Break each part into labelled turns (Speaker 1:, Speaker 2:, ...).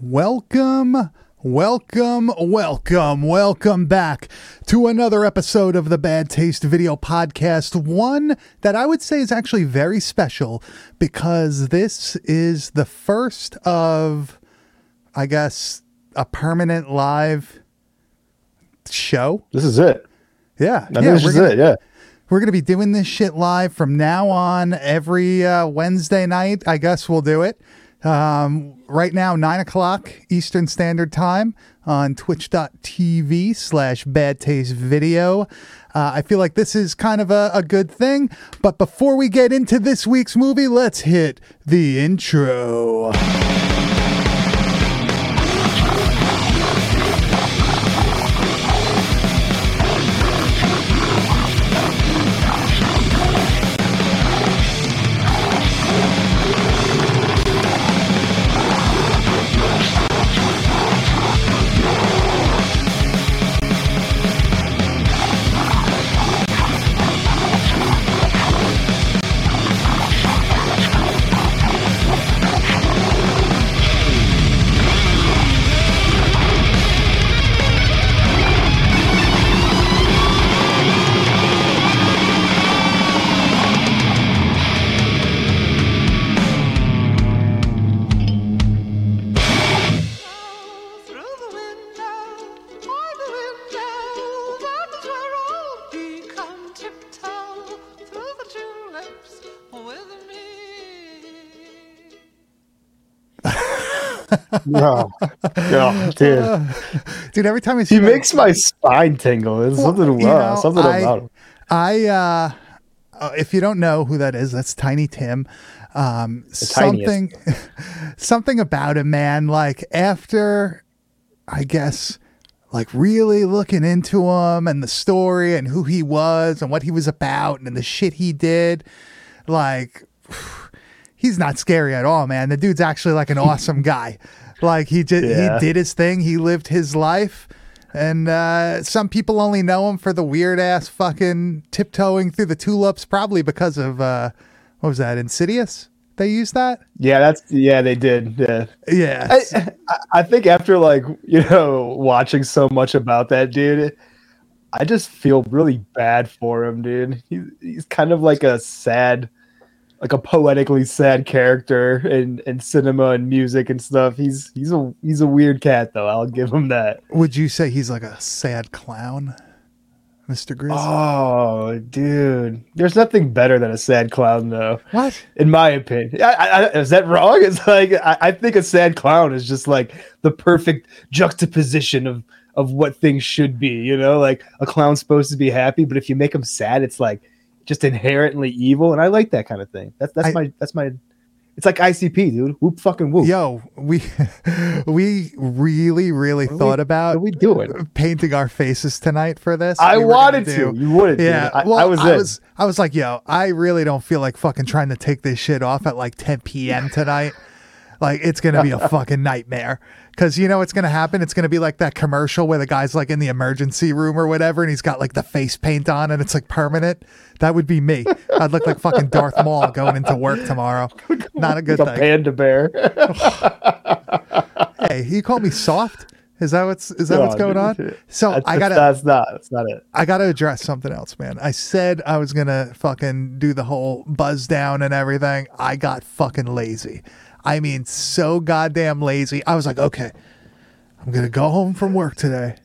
Speaker 1: Welcome, welcome, welcome, welcome back to another episode of the Bad Taste Video Podcast. One that I would say is actually very special because this is the first of, I guess, a permanent live show.
Speaker 2: This is it.
Speaker 1: Yeah,
Speaker 2: I
Speaker 1: yeah,
Speaker 2: this
Speaker 1: we're
Speaker 2: is
Speaker 1: gonna-
Speaker 2: it. Yeah.
Speaker 1: We're going to be doing this shit live from now on every uh, Wednesday night. I guess we'll do it. Um, right now, 9 o'clock Eastern Standard Time on twitch.tv slash bad taste video. Uh, I feel like this is kind of a, a good thing. But before we get into this week's movie, let's hit the intro.
Speaker 2: No. no, dude.
Speaker 1: Dude, every time I see
Speaker 2: He
Speaker 1: that-
Speaker 2: makes my spine tingle. There's
Speaker 1: Well,
Speaker 2: something, uh,
Speaker 1: know,
Speaker 2: something
Speaker 1: I-
Speaker 2: about him.
Speaker 1: I uh, uh, if you don't know who that is, that's Tiny Tim. Um, something, something about him, man. Like after, I guess, like really looking into him and the story and who he was and what he was about and the shit he did, like he's not scary at all, man. The dude's actually like an awesome guy. Like he just
Speaker 2: Yeah.
Speaker 1: he did his thing. He lived his life. And uh, some people only know him for the weird ass fucking tiptoeing through the tulips, probably because of uh, what was that? Insidious? They used that?
Speaker 2: Yeah, that's yeah, they did. Yeah.
Speaker 1: Yeah.
Speaker 2: I, I- I think after like you know watching so much about that dude, I just feel really bad for him, dude. He, he's kind of like a sad, like a poetically sad character in, in cinema and music and stuff. He's he's a he's a weird cat though. I'll give him that.
Speaker 1: Would you say he's like a sad clown, Mr. Grizz?
Speaker 2: Oh, dude, there's nothing better than a sad clown though.
Speaker 1: what?
Speaker 2: in my opinion. I, I- is that wrong? It's like I, I think a sad clown is just like the perfect juxtaposition of of what things should be. You know, like a clown's supposed to be happy, but if you make him sad, it's like just inherently evil. And I like that kind of thing. That's that's
Speaker 1: I-
Speaker 2: my that's my. It's like ICP, dude. Whoop fucking whoop.
Speaker 1: Yo, we we really, really
Speaker 2: What
Speaker 1: thought
Speaker 2: we-
Speaker 1: about
Speaker 2: we doing?
Speaker 1: painting our faces tonight for this.
Speaker 2: I
Speaker 1: We
Speaker 2: wanted to. You wouldn't.
Speaker 1: Yeah,
Speaker 2: I,
Speaker 1: well,
Speaker 2: I was
Speaker 1: I
Speaker 2: in.
Speaker 1: was, I was like, yo, I really don't feel like fucking trying to take this shit off at like 10 p.m. tonight. like, it's gonna be a fucking nightmare. Cause you know what's gonna happen? It's gonna be like that commercial where the guy's like in the emergency room or whatever, and he's got like the face paint on, and it's like permanent. That would be me. I'd look like fucking Darth Maul going into work tomorrow. Not a good thing.
Speaker 2: panda bear.
Speaker 1: Hey, you call me soft? Is that what's is that
Speaker 2: No,
Speaker 1: what's going on? So
Speaker 2: That's,
Speaker 1: I gotta
Speaker 2: That's not. That's not it.
Speaker 1: I gotta address something else, man. I said I was gonna fucking do the whole buzz down and everything. I got fucking lazy. I mean, so goddamn lazy. I was like, okay, I'm gonna go home from work today.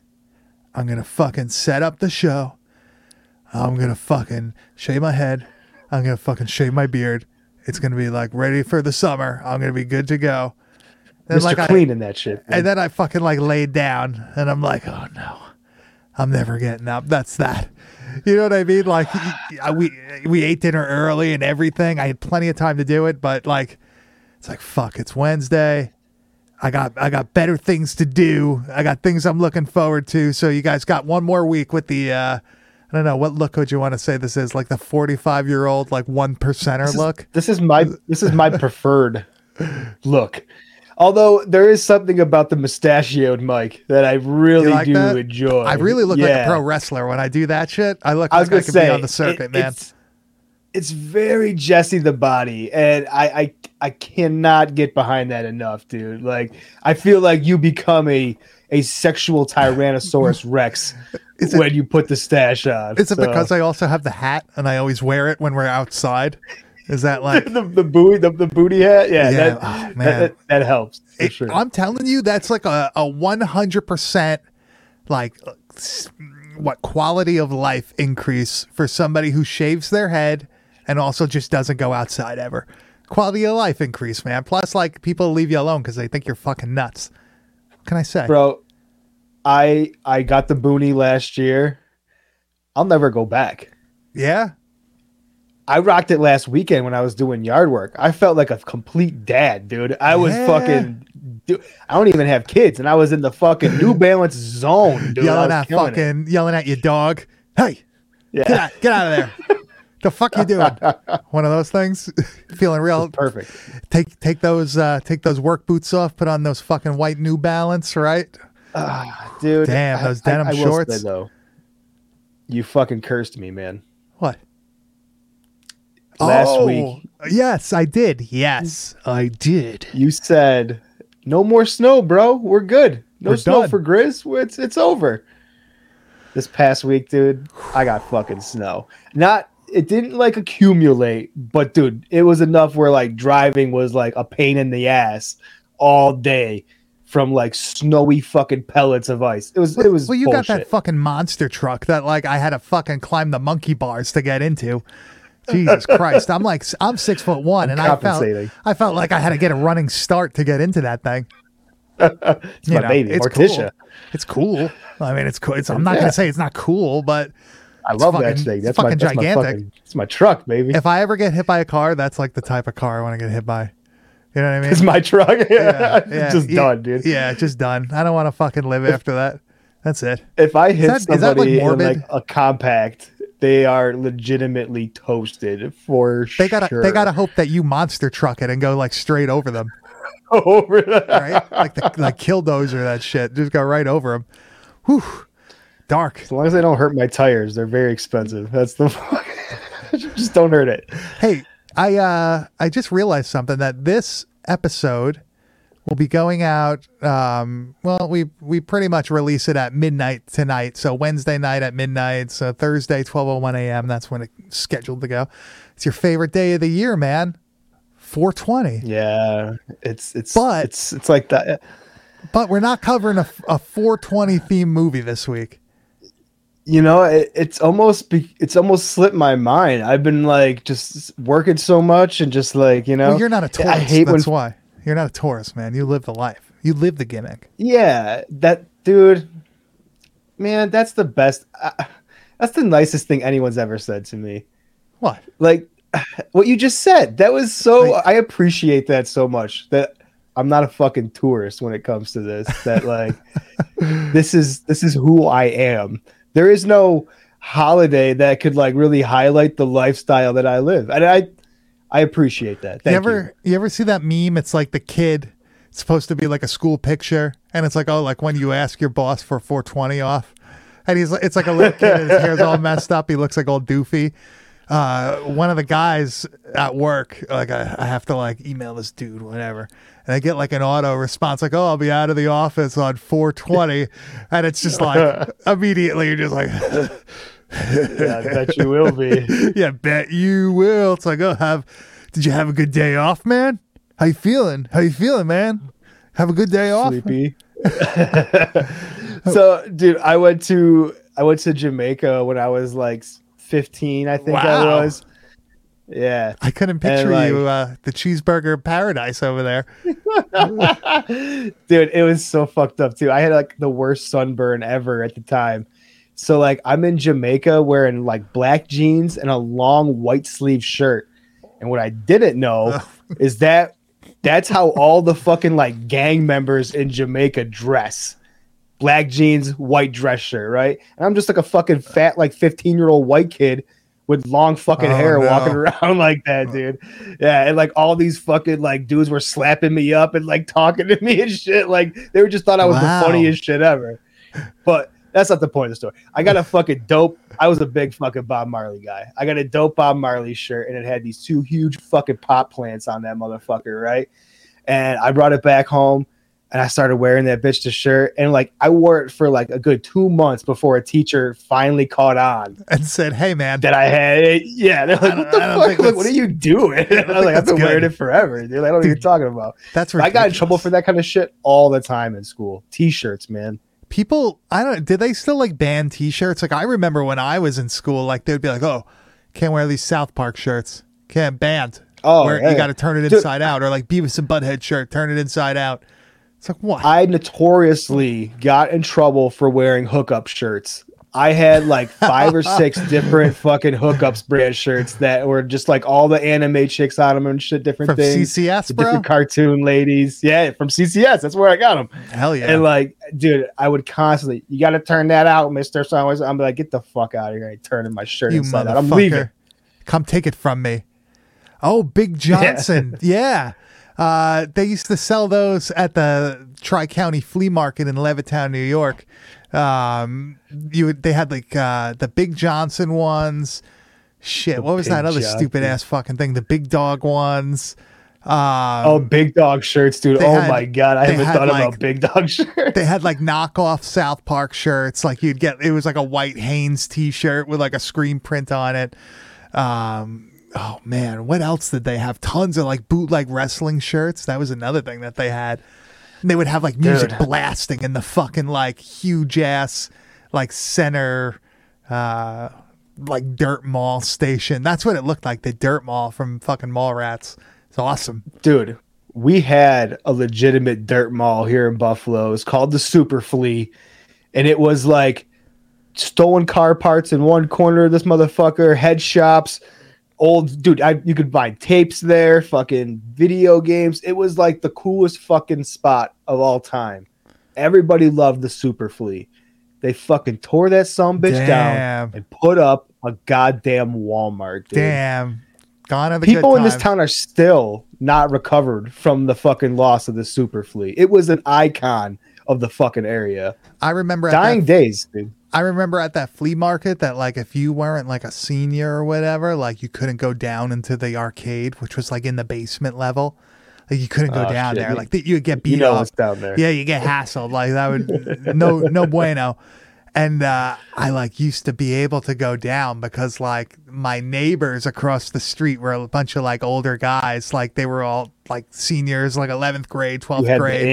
Speaker 1: I'm gonna fucking set up the show. I'm gonna fucking shave my head. I'm gonna fucking shave my beard. It's gonna be like ready for the summer. I'm gonna be good to go. And
Speaker 2: Mr.
Speaker 1: like I-
Speaker 2: Clean in that shit. man.
Speaker 1: and then I fucking like laid down and I'm like, oh no, I'm never getting up. That's that. You know what I mean? Like we we ate dinner early and everything. I had plenty of time to do it, but like it's like fuck, it's Wednesday. I got I got better things to do. I got things I'm looking forward to. So you guys got one more week with the uh I don't know what look would you want to say this is like the 45 year old like one percenter
Speaker 2: This is-
Speaker 1: look.
Speaker 2: This is my this is my preferred look. Although there is something about the mustachioed Mike that I really
Speaker 1: like
Speaker 2: do
Speaker 1: that?
Speaker 2: enjoy.
Speaker 1: I really look like a pro wrestler when I do that shit. I look
Speaker 2: I was
Speaker 1: like
Speaker 2: gonna
Speaker 1: could
Speaker 2: say
Speaker 1: be on the circuit,
Speaker 2: it-
Speaker 1: man.
Speaker 2: it's- it's very Jesse the body, and I, I I cannot get behind that enough, dude. Like I feel like you become a a sexual Tyrannosaurus Rex
Speaker 1: it-
Speaker 2: when you put the stash on.
Speaker 1: Is it because I also have the hat and I always wear it when we're outside? Is that like
Speaker 2: the, the booty the, the booty hat? Yeah,
Speaker 1: Yeah,
Speaker 2: that,
Speaker 1: oh,
Speaker 2: that,
Speaker 1: man.
Speaker 2: that that helps for
Speaker 1: It-
Speaker 2: sure.
Speaker 1: I'm telling you, that's like a, a 100% like what quality of life increase for somebody who shaves their head and also just doesn't go outside ever. Quality of life increase, man. Plus, like people leave you alone because they think you're fucking nuts. What can I say?
Speaker 2: Bro, I I got the boonie last year. I'll never go back.
Speaker 1: Yeah,
Speaker 2: I rocked it last weekend when I was doing yard work. I felt like a complete dad, dude. I was
Speaker 1: Yeah.
Speaker 2: fucking. Dude, I don't even have kids, and I was in the fucking New Balance zone, dude.
Speaker 1: Yelling at
Speaker 2: killing it.
Speaker 1: fucking yelling at your dog. Hey,
Speaker 2: Yeah,
Speaker 1: get out, get out of there. the fuck you doing? One of those things. Feeling real.
Speaker 2: perfect.
Speaker 1: Take take those uh take those work boots off. Put on those fucking white New Balance, right?
Speaker 2: Ah, dude.
Speaker 1: Damn,
Speaker 2: I-
Speaker 1: those
Speaker 2: I-
Speaker 1: denim
Speaker 2: I will say,
Speaker 1: shorts.
Speaker 2: though, you fucking cursed me, man.
Speaker 1: What?
Speaker 2: Last
Speaker 1: Oh,
Speaker 2: week.
Speaker 1: Yes, I did. Yes, I did.
Speaker 2: You said no more snow, bro. We're good. No
Speaker 1: We're
Speaker 2: snow
Speaker 1: done.
Speaker 2: for Grizz. It's it's over. This past week, dude, I got fucking snow. Not it didn't like accumulate, but dude, it was enough where like driving was like a pain in the ass all day from like snowy fucking pellets of ice. It was it was
Speaker 1: Well, you got that fucking monster truck that like I had to fucking climb the monkey bars to get into. Jesus Christ, I'm like I'm six foot one, and I felt. I felt like I had to get a running start to get into that thing.
Speaker 2: it's
Speaker 1: You
Speaker 2: my
Speaker 1: know,
Speaker 2: baby,
Speaker 1: it's
Speaker 2: Morticia.
Speaker 1: cool. It's cool. I mean, it's cool. It's, I'm not
Speaker 2: Yeah.
Speaker 1: gonna say it's not cool, but
Speaker 2: I love
Speaker 1: fucking-
Speaker 2: that thing.
Speaker 1: it's
Speaker 2: That's my,
Speaker 1: fucking
Speaker 2: that's my
Speaker 1: gigantic.
Speaker 2: fucking, it's my truck, baby.
Speaker 1: if I ever get hit by a car, that's like the type of car I want to get hit by. You know what I mean?
Speaker 2: It's my truck.
Speaker 1: Yeah, yeah,
Speaker 2: just
Speaker 1: yeah,
Speaker 2: done, dude.
Speaker 1: Yeah, just done. I don't want to fucking live after that. That's it.
Speaker 2: If I hit
Speaker 1: that- that, like,
Speaker 2: somebody in like a compact, they are legitimately toasted for
Speaker 1: They gotta
Speaker 2: sure.
Speaker 1: they gotta hope that you monster truck it and go like straight over them,
Speaker 2: over that.
Speaker 1: right? like the, like killdozer that shit. Just go right over them. Whew. Dark.
Speaker 2: As long as they don't hurt my tires, they're very expensive. That's the just don't hurt it.
Speaker 1: Hey, I uh I just realized something that this episode will be going out um well we we pretty much release it at midnight tonight. So Wednesday night at midnight, so Thursday 12:01 a.m. that's when it's scheduled to go. It's your favorite day of the year, man. 420.
Speaker 2: Yeah, it's it's
Speaker 1: But-
Speaker 2: it's it's like that.
Speaker 1: But we're not covering a, a 420 theme movie this week.
Speaker 2: You know, it, it's almost be, it's almost slipped my mind. I've been like just working so much and just like you know.
Speaker 1: Well, you're not a tourist.
Speaker 2: I hate when
Speaker 1: why. You're not a tourist, man. You live the life. You live the gimmick.
Speaker 2: Yeah, that dude, man, that's the best. Uh, that's the nicest thing anyone's ever said to me.
Speaker 1: What?
Speaker 2: Like what you just said. That was so.
Speaker 1: Like-
Speaker 2: I appreciate that so much. That I'm not a fucking tourist when it comes to this. That like this is this is who I am. There is no holiday that could like really highlight the lifestyle that I live, and I I appreciate that. Thank
Speaker 1: you ever you. ever see that meme? It's like the kid. It's supposed to be like a school picture, and it's like oh, like when you ask your boss for 420 off, and he's like, it's like a little kid. his hair's all messed up. He looks like all doofy. Uh, one of the guys at work, like I, I have to like email this dude, whatever, and I get like an auto response, like, "Oh, I'll be out of the office on 420," and it's just like immediately you're just like,
Speaker 2: Yeah, I bet you will be.
Speaker 1: yeah, bet you will. It's like, oh, have did you have a good day off, man? How you feeling? How you feeling, man? Have a good day off.
Speaker 2: sleepy. so, dude, I went to I went to Jamaica when I was like 15, I think I was. Yeah.
Speaker 1: I couldn't picture
Speaker 2: like-
Speaker 1: you uh, the cheeseburger paradise over there.
Speaker 2: dude, it was so fucked up too. I had like the worst sunburn ever at the time. So like I'm in Jamaica wearing like black jeans and a long white sleeve shirt. And what I didn't know is that that's how all the fucking like gang members in Jamaica dress. Black jeans, white dress shirt, right? And I'm just like a fucking fat like 15 year old white kid with long fucking
Speaker 1: Oh,
Speaker 2: hair
Speaker 1: no.
Speaker 2: walking around like that, uh. dude. Yeah, and like all these fucking like dudes were slapping me up and like talking to me and shit. Like they were just thought I was
Speaker 1: Wow.
Speaker 2: the funniest shit ever. But That's not the point of the story. I got a fucking dope. I was a big fucking Bob Marley guy. I got a dope Bob Marley shirt, and it had these two huge fucking pot plants on that motherfucker, right? And I brought it back home, and I started wearing that bitch to shirt, and like I wore it for like a good two months before a teacher finally caught on
Speaker 1: And said, "Hey, man,
Speaker 2: that I had it. Yeah, they're like, "What the fuck? Like, what are you doing?" I was like, "I've been wearing it forever, dude. I don't know what you're
Speaker 1: Dude,
Speaker 2: talking about."
Speaker 1: that's
Speaker 2: I got in trouble for that kind of shit all the time in school. T-shirts, man.
Speaker 1: people i don't did they still like ban t-shirts like i remember when i was in school like they'd be like oh can't wear these south park shirts can't banned
Speaker 2: Oh,
Speaker 1: Where
Speaker 2: yeah.
Speaker 1: you got to turn it
Speaker 2: Dude.
Speaker 1: inside out or like beavis and butthead shirt turn it inside out it's like what
Speaker 2: I notoriously got in trouble for wearing hookup shirts. I had like five or six different fucking hookups brand shirts that were just like all the anime chicks on them and shit, different
Speaker 1: from
Speaker 2: things.
Speaker 1: ccs bro
Speaker 2: different cartoon ladies. Yeah, from CCS. That's where I got them.
Speaker 1: hell yeah
Speaker 2: And like, dude, I would constantly, you got to turn that out, Mister. So I was, I'm like, get the fuck out of here! I turning my shirt
Speaker 1: you
Speaker 2: inside out. I'm leaving.
Speaker 1: come take it from me oh big johnson yeah, Uh, they used to sell those at the Tri County Flea Market in Levittown, New York. Um, you would, they had like uh, the Big Johnson ones. Shit,
Speaker 2: The
Speaker 1: what was that other stupid ass fucking thing? The Big Dog ones. Um,
Speaker 2: Oh, big dog shirts, dude. Oh
Speaker 1: had-
Speaker 2: my god, I haven't thought
Speaker 1: like-
Speaker 2: about big dog shirts.
Speaker 1: they had like knockoff South Park shirts. Like you'd get, it was like a white Hanes T-shirt with like a screen print on it. Um, oh man, what else did they have? Tons of like bootleg wrestling shirts. That was another thing that they had. And they would have like music
Speaker 2: Dude.
Speaker 1: blasting in the fucking like huge ass like center, uh, like dirt mall station. That's what it looked like. The dirt mall from fucking Mallrats. It's awesome.
Speaker 2: dude we had a legitimate dirt mall here in buffalo it's called the super flea and it was like stolen car parts in one corner of this motherfucker head shops old dude I, you could buy tapes there fucking video games it was like the coolest fucking spot of all time everybody loved the super flea they fucking tore that some bitch
Speaker 1: Damn.
Speaker 2: down and put up a goddamn walmart dude
Speaker 1: Damn. Gone are the
Speaker 2: people in this town are still not recovered from the fucking loss of the super flea. It was an icon of the fucking area.
Speaker 1: I remember
Speaker 2: Dying
Speaker 1: that
Speaker 2: days, dude.
Speaker 1: I remember at that flea market that like if you weren't like a senior or whatever, like you couldn't go down into the arcade, which was like in the basement level. Like you couldn't go
Speaker 2: Oh,
Speaker 1: down
Speaker 2: shit.
Speaker 1: there. Like you would get beat
Speaker 2: You know
Speaker 1: up.
Speaker 2: down there.
Speaker 1: Yeah, you get hassled. Like that would no no bueno. And uh, I like used to be able to go down because like my neighbors across the street were a bunch of like older guys. Like they were all like seniors, like eleventh grade, twelfth grade.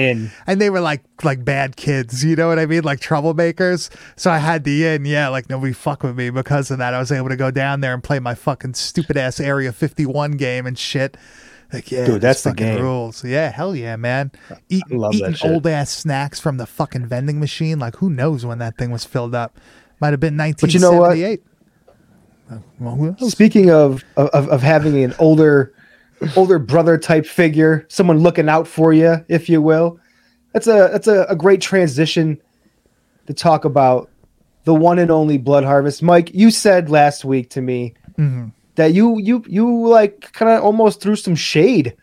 Speaker 1: and they were like like bad kids you know what i mean? Like troublemakers. So i had the in yeah like nobody fuck with me because of that. I was able to go down there and play my fucking stupid ass area 51 game and shit like yeah
Speaker 2: Dude, that's the game.
Speaker 1: rules yeah hell yeah man eating,
Speaker 2: love
Speaker 1: eating old ass snacks from the fucking vending machine like who knows when that thing was filled up might have been
Speaker 2: But you know what?
Speaker 1: 1978 Uh.
Speaker 2: Speaking of, of of having an older older brother type figure, someone looking out for you, if you will. That's a that's a, a great transition to talk about the one and only Blood Harvest. Mike, you said last week to me
Speaker 1: Mhm.
Speaker 2: That you you you like kind of almost threw some shade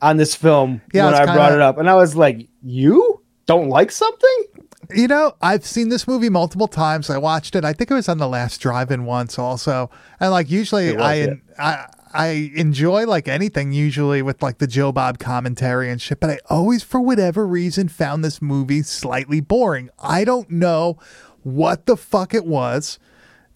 Speaker 2: on this film
Speaker 1: Yeah,
Speaker 2: when I brought
Speaker 1: kinda-
Speaker 2: it up, and I was like, "You don't like something?"
Speaker 1: You know, I've seen this movie multiple times. I watched it. I think it was on the last drive-in once also. And like usually
Speaker 2: was,
Speaker 1: I
Speaker 2: yeah.
Speaker 1: I I enjoy like anything usually with like the Joe Bob commentary and shit, but I always for whatever reason found this movie slightly boring. I don't know what the fuck it was.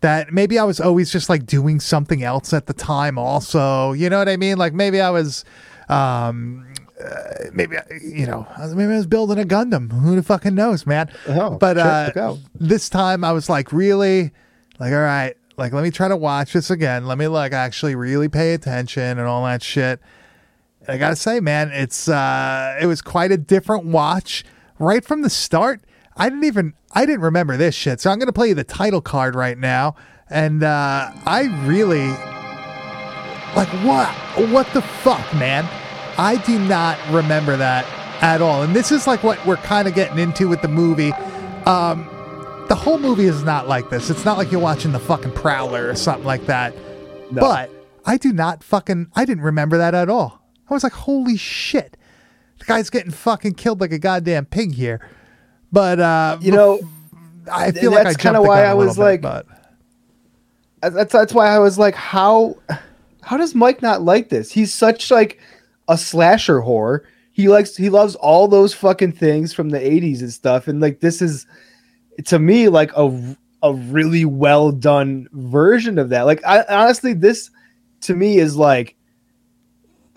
Speaker 1: That maybe I was always just like doing something else at the time also. You know what I mean? Like maybe I was um uh, maybe you know maybe I was building a Gundam. Who the fucking knows, man?
Speaker 2: Oh,
Speaker 1: but uh, this time I was like, really, like, all right, like let me try to watch this again. Let me like actually really pay attention and all that shit. And I gotta say, man, it's uh, it was quite a different watch right from the start. I didn't even I didn't remember this shit, so I'm gonna play you the title card right now, and uh, I really like what what the fuck man? I do not remember that at all. And this is like what we're kind of getting into with the movie. Um the whole movie is not like this. It's not like you're watching the fucking prowler or something like that.
Speaker 2: No.
Speaker 1: but i do not fucking i didn't remember that at all. I was like holy shit. The guy's getting fucking killed like a goddamn pig here but uh
Speaker 2: You know,
Speaker 1: I feel like
Speaker 2: that's kinda why
Speaker 1: I a
Speaker 2: I
Speaker 1: little
Speaker 2: was
Speaker 1: bit,
Speaker 2: like-
Speaker 1: but
Speaker 2: that's that's why I was like, how how does Mike not like this? He's such like a slasher whore. He likes he loves all those fucking things from the 80s and stuff. And like this is to me like a a really well done version of that. Like I honestly, this to me is like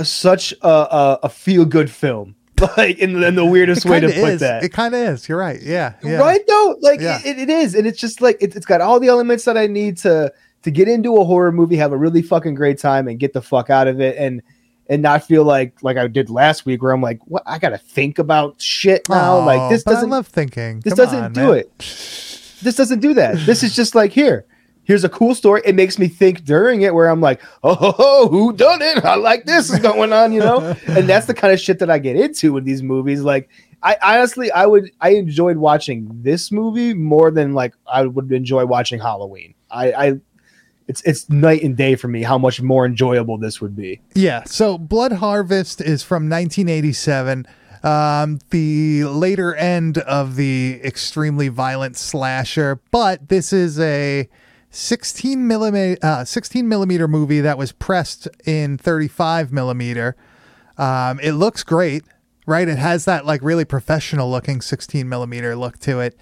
Speaker 2: such a a, a feel good film. Like in, in the weirdest way to
Speaker 1: of
Speaker 2: put that.
Speaker 1: It kind of is. You're right. Yeah. yeah.
Speaker 2: Right though, like
Speaker 1: Yeah.
Speaker 2: it, it is, and it's just like it, it's got all the elements that I need to to get into a horror movie, have a really fucking great time, and get the fuck out of it, and and not feel like like I did last week, where I'm like, what? I gotta think about shit now.
Speaker 1: Aw,
Speaker 2: like this doesn't
Speaker 1: I love thinking.
Speaker 2: this
Speaker 1: Come
Speaker 2: doesn't
Speaker 1: on,
Speaker 2: do
Speaker 1: man.
Speaker 2: it. This doesn't do that. This is just like here. Here's a cool story. It makes me think during it where I'm like, oh, ho, ho, who done it? I like this is going on, you know? and that's the kind of shit that I get into with these movies. Like, I honestly, I would, I enjoyed watching this movie more than like I would enjoy watching Halloween. I, I, it's it's night and day for me how much more enjoyable this would be.
Speaker 1: Yeah. So Blood Harvest is from 1987. Um, the later end of the extremely violent slasher, but this is a 16 millimeter, uh, 16 millimeter movie that was pressed in 35 millimeter. Um, it looks great, right? It has that like really professional looking 16 millimeter look to it.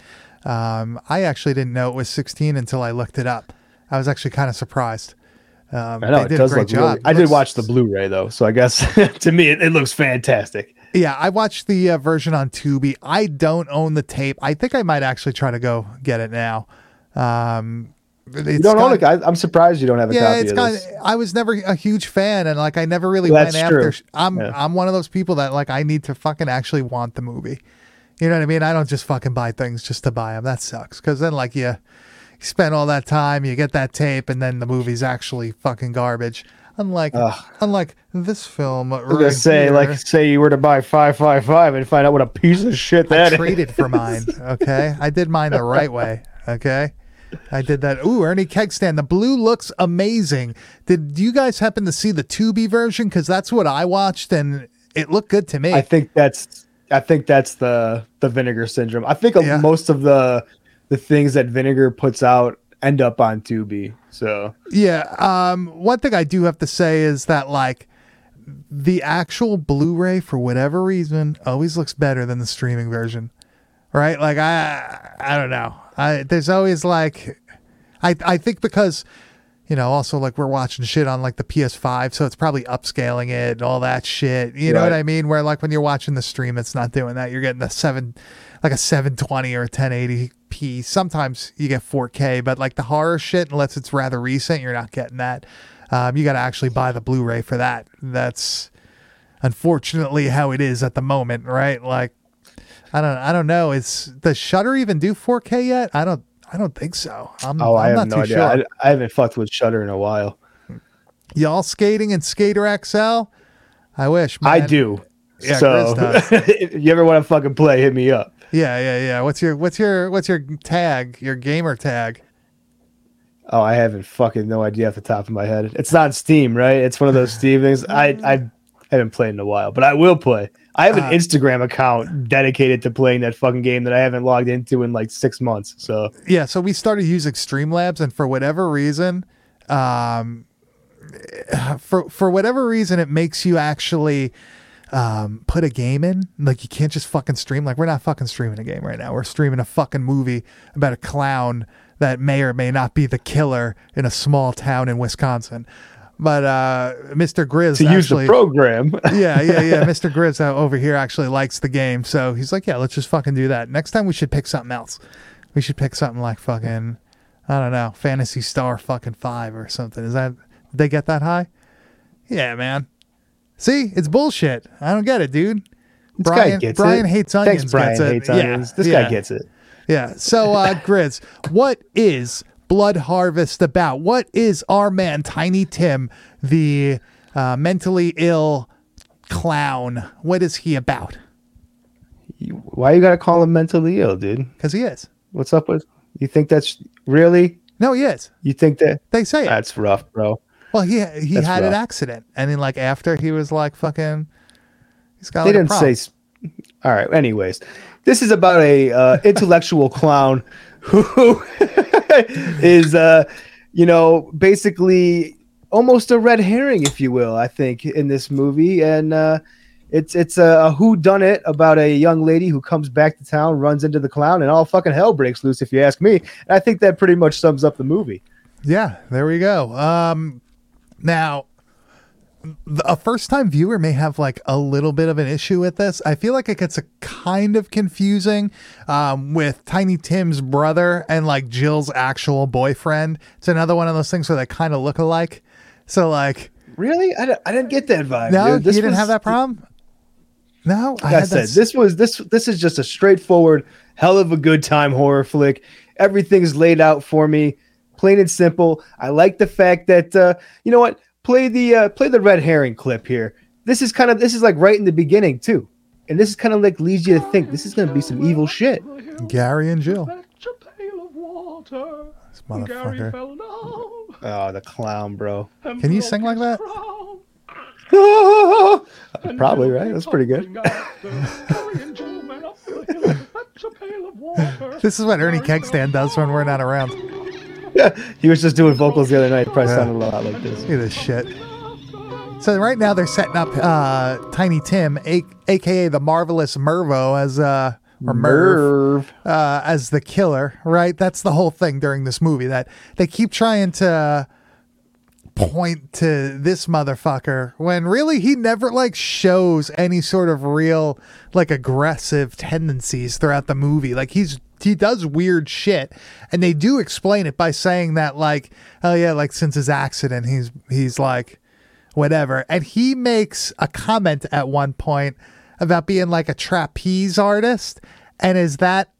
Speaker 1: Um, I actually didn't know it was 16 until I looked it up. I was actually kind of surprised. Um,
Speaker 2: I know
Speaker 1: they
Speaker 2: it
Speaker 1: did
Speaker 2: does
Speaker 1: a great
Speaker 2: look really.
Speaker 1: job.
Speaker 2: I did watch the Blu-ray though, so I guess to me it, it looks fantastic.
Speaker 1: Yeah, I watched the uh, version on Tubi. I don't own the tape. I think I might actually try to go get it now. Um,
Speaker 2: You don't own. I, I'm surprised you don't have a
Speaker 1: Yeah,
Speaker 2: copy
Speaker 1: it's
Speaker 2: of
Speaker 1: got.
Speaker 2: this.
Speaker 1: I was never a huge fan, and like I never really
Speaker 2: That's
Speaker 1: went after.
Speaker 2: true.
Speaker 1: I'm
Speaker 2: Yeah.
Speaker 1: I'm one of those people that like I need to fucking actually want the movie. You know what I mean? I don't just fucking buy things just to buy them. That sucks. Because then like you, you spend all that time, you get that tape, and then the movie's actually fucking garbage. Unlike
Speaker 2: Ugh.
Speaker 1: unlike this film.
Speaker 2: I was gonna say, like, say you were to buy five five five and find out what a piece of shit
Speaker 1: I
Speaker 2: that is.
Speaker 1: traded for mine. Okay, I did mine the right way. Okay, I did that. Ooh, Ernie Kegstand. The blue looks amazing. Did you guys happen to see the Tubi version? Because that's what I watched, and it looked good to me.
Speaker 2: I think that's I think that's the the vinegar syndrome. I think
Speaker 1: Yeah.
Speaker 2: most of the the things that vinegar puts out end up on Tubi. So
Speaker 1: yeah. Um. One thing I do have to say is that like the actual Blu-ray, for whatever reason, always looks better than the streaming version. Right? Like I, I don't know. I there's always like, I I think because. you know, also like we're watching shit on like the PS5, so it's probably upscaling it and all that shit. You know what I mean? Where like when you're watching the stream, it's not doing that. You're getting a seven, like a 720 or a 1080p. Sometimes you get 4K, but like the horror shit, unless it's rather recent, you're not getting that. Um, you got to actually buy the Blu-ray for that. That's unfortunately how it is at the moment, right? Like, I don't, I don't know. Is does Shudder even do 4K yet? I don't, I don't think so. I'm,
Speaker 2: oh, I
Speaker 1: I'm
Speaker 2: have
Speaker 1: not
Speaker 2: no idea.
Speaker 1: sure.
Speaker 2: I, I haven't fucked with Shudder in a while.
Speaker 1: Y'all skating in Skater XL? I wish.
Speaker 2: I do.
Speaker 1: Yeah,
Speaker 2: so if you ever want to fucking play, hit me up.
Speaker 1: Yeah, yeah, yeah. What's your what's your what's your tag? Your gamer tag?
Speaker 2: Oh, I haven't fucking no idea off the top of my head. It's not Steam, right? It's one of those Steam things. I I haven't played in a while, but I will play. I have an
Speaker 1: Uh,
Speaker 2: Instagram account dedicated to playing that fucking game that I haven't logged into in like six months. So
Speaker 1: Yeah. So we started using Streamlabs, and for whatever reason, um, for for whatever reason, it makes you actually um put a game in. Like you can't just fucking stream. Like we're not fucking streaming a game right now. We're streaming a fucking movie about a clown that may or may not be the killer in a small town in Wisconsin. But uh, Mr. Grizz
Speaker 2: to use the program,
Speaker 1: yeah, yeah, yeah. Mr. Grizz uh, over here actually likes the game, so he's like, yeah, let's just fucking do that. Next time we should pick something else. We should pick something like fucking, I don't know, Phantasy Star fucking five or something. Is that they get that high? Yeah, man. See, it's bullshit. I don't get it, dude.
Speaker 2: this
Speaker 1: Brian,
Speaker 2: guy gets
Speaker 1: Brian
Speaker 2: it.
Speaker 1: hates onions.
Speaker 2: Thanks, Brian
Speaker 1: gets it.
Speaker 2: hates
Speaker 1: Yeah,
Speaker 2: onions. This
Speaker 1: yeah.
Speaker 2: guy gets it.
Speaker 1: Yeah. So, uh, Grizz, what is Blood Harvest about? What is our man, Tiny Tim, the uh, mentally ill clown? What is he about?
Speaker 2: Why you gotta call him mentally ill, dude?
Speaker 1: Because he is.
Speaker 2: What's up with? You think that's really?
Speaker 1: No, he is.
Speaker 2: You think that?
Speaker 1: They say it.
Speaker 2: That's rough, bro.
Speaker 1: well, he he
Speaker 2: that's
Speaker 1: had an accident, and then like after he was like fucking. He's got.
Speaker 2: They
Speaker 1: like
Speaker 2: didn't say. All right. Anyways, this is about a uh, intellectual clown who is uh you know basically almost a red herring if you will i think in this movie. And uh it's it's a, a who done it about a young lady who comes back to town runs into the clown and all fucking hell breaks loose if you ask me. And i think that pretty much sums up the movie.
Speaker 1: Yeah, there we go. Um, now, a first time viewer may have like a little bit of an issue with this. I feel like it gets a kind of confusing um, with Tiny Tim's brother and like Jill's actual boyfriend. It's another one of those things where they kind of look alike. So, like,
Speaker 2: really i, I didn't get that vibe
Speaker 1: no, you didn't
Speaker 2: was-
Speaker 1: have that problem? No,
Speaker 2: like I,
Speaker 1: had
Speaker 2: said,
Speaker 1: that-
Speaker 2: this was this this is just a straightforward, hell of a good time horror flick. Everything's laid out for me, plain and simple. I like the fact that uh, you know what, play the uh, play the red herring clip here. This is kind of this is like right in the beginning too, and this is kind of like leads you to think this is going to be some evil shit.
Speaker 1: Gary and Jill.
Speaker 3: Fetch a pail of water.
Speaker 1: This
Speaker 3: Gary
Speaker 1: motherfucker.
Speaker 3: fell.
Speaker 2: Oh, the clown, bro.
Speaker 1: Can you sing like that?
Speaker 2: Probably right. That's pretty good.
Speaker 3: tumbling after. Gary and Jill went up the hill. Fetch a pail of water.
Speaker 1: This is what Ernie
Speaker 3: Gary
Speaker 1: Kegstand does when we're not around.
Speaker 2: he was just doing vocals the other night. Probably
Speaker 1: Yeah.
Speaker 2: sounded a lot like this.
Speaker 1: Look at this shit. So right now they're setting up uh, Tiny Tim, a- aka the marvelous Mervo, as uh, or Merv,
Speaker 2: Merv.
Speaker 1: uh, as the killer. Right, that's the whole thing during this movie that they keep trying to point to this motherfucker when really he never like shows any sort of real like aggressive tendencies throughout the movie. Like he's he does weird shit and they do explain it by saying that like oh yeah like since his accident he's he's like whatever. And he makes a comment at one point about being like a trapeze artist and is that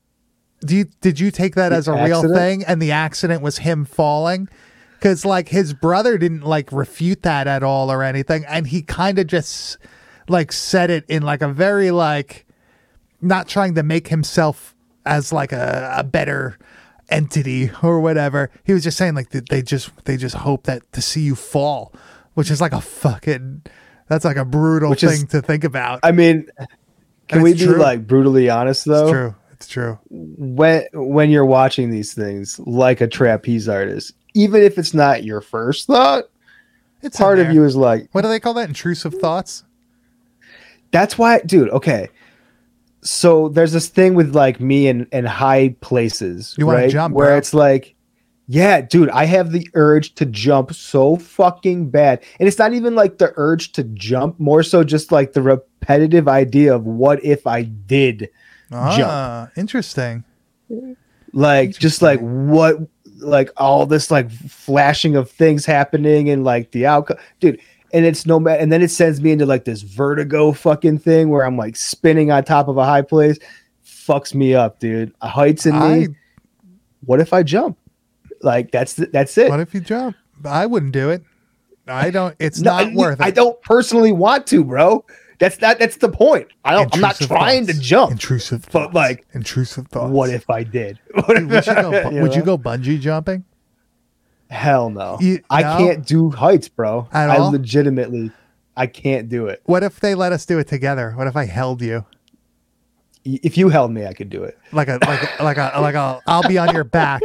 Speaker 1: do you did you take that
Speaker 2: The
Speaker 1: as a real thing and the accident was him falling because like his brother didn't like refute that at all or anything and he kind of just like said it in like a very like not trying to make himself as like a, a better entity or whatever he was just saying like that they just they just hope that to see you fall which is like a fucking that's like a brutal
Speaker 2: Which
Speaker 1: thing
Speaker 2: is-
Speaker 1: to think about
Speaker 2: I mean, can we be
Speaker 1: true.
Speaker 2: like brutally honest though?
Speaker 1: it's true it's true
Speaker 2: when when you're watching these things like a trapeze artist, even if it's not your first thought,
Speaker 1: it's in
Speaker 2: part of you is like,
Speaker 1: what do they call that? Intrusive thoughts?
Speaker 2: That's why, dude. Okay, so there's this thing with like me in in high places,
Speaker 1: You wanna
Speaker 2: right?
Speaker 1: jump,
Speaker 2: where
Speaker 1: bro.
Speaker 2: it's like, yeah, dude, I have the urge to jump so fucking bad, and it's not even like the urge to jump, more so just like the repetitive idea of what if I did
Speaker 1: ah interesting.
Speaker 2: Like just like what like all this like flashing of things happening and like the outcome dude and it's no matter and then it sends me into like this vertigo fucking thing where i'm like spinning on top of a high place. Fucks me up dude. Heights in me.
Speaker 1: I,
Speaker 2: what if i jump? Like that's th- that's it.
Speaker 1: What if you jump? I wouldn't do it. I don't it's
Speaker 2: No,
Speaker 1: not worth it.
Speaker 2: I don't personally want to bro that's not that's the point i don't i'm not trying
Speaker 1: thoughts.
Speaker 2: to jump
Speaker 1: Intrusive
Speaker 2: But,
Speaker 1: thoughts.
Speaker 2: like,
Speaker 1: intrusive thoughts.
Speaker 2: what if i did
Speaker 1: Dude, go,
Speaker 2: you
Speaker 1: would you go bungee jumping?
Speaker 2: Hell no.
Speaker 1: You-
Speaker 2: I
Speaker 1: no?
Speaker 2: can't do heights, bro.
Speaker 1: At
Speaker 2: I
Speaker 1: all?
Speaker 2: legitimately I can't do it.
Speaker 1: What if they let us do it together? What if I held you
Speaker 2: If you held me, I could do it.
Speaker 1: like a like a, like a like a I'll be on your back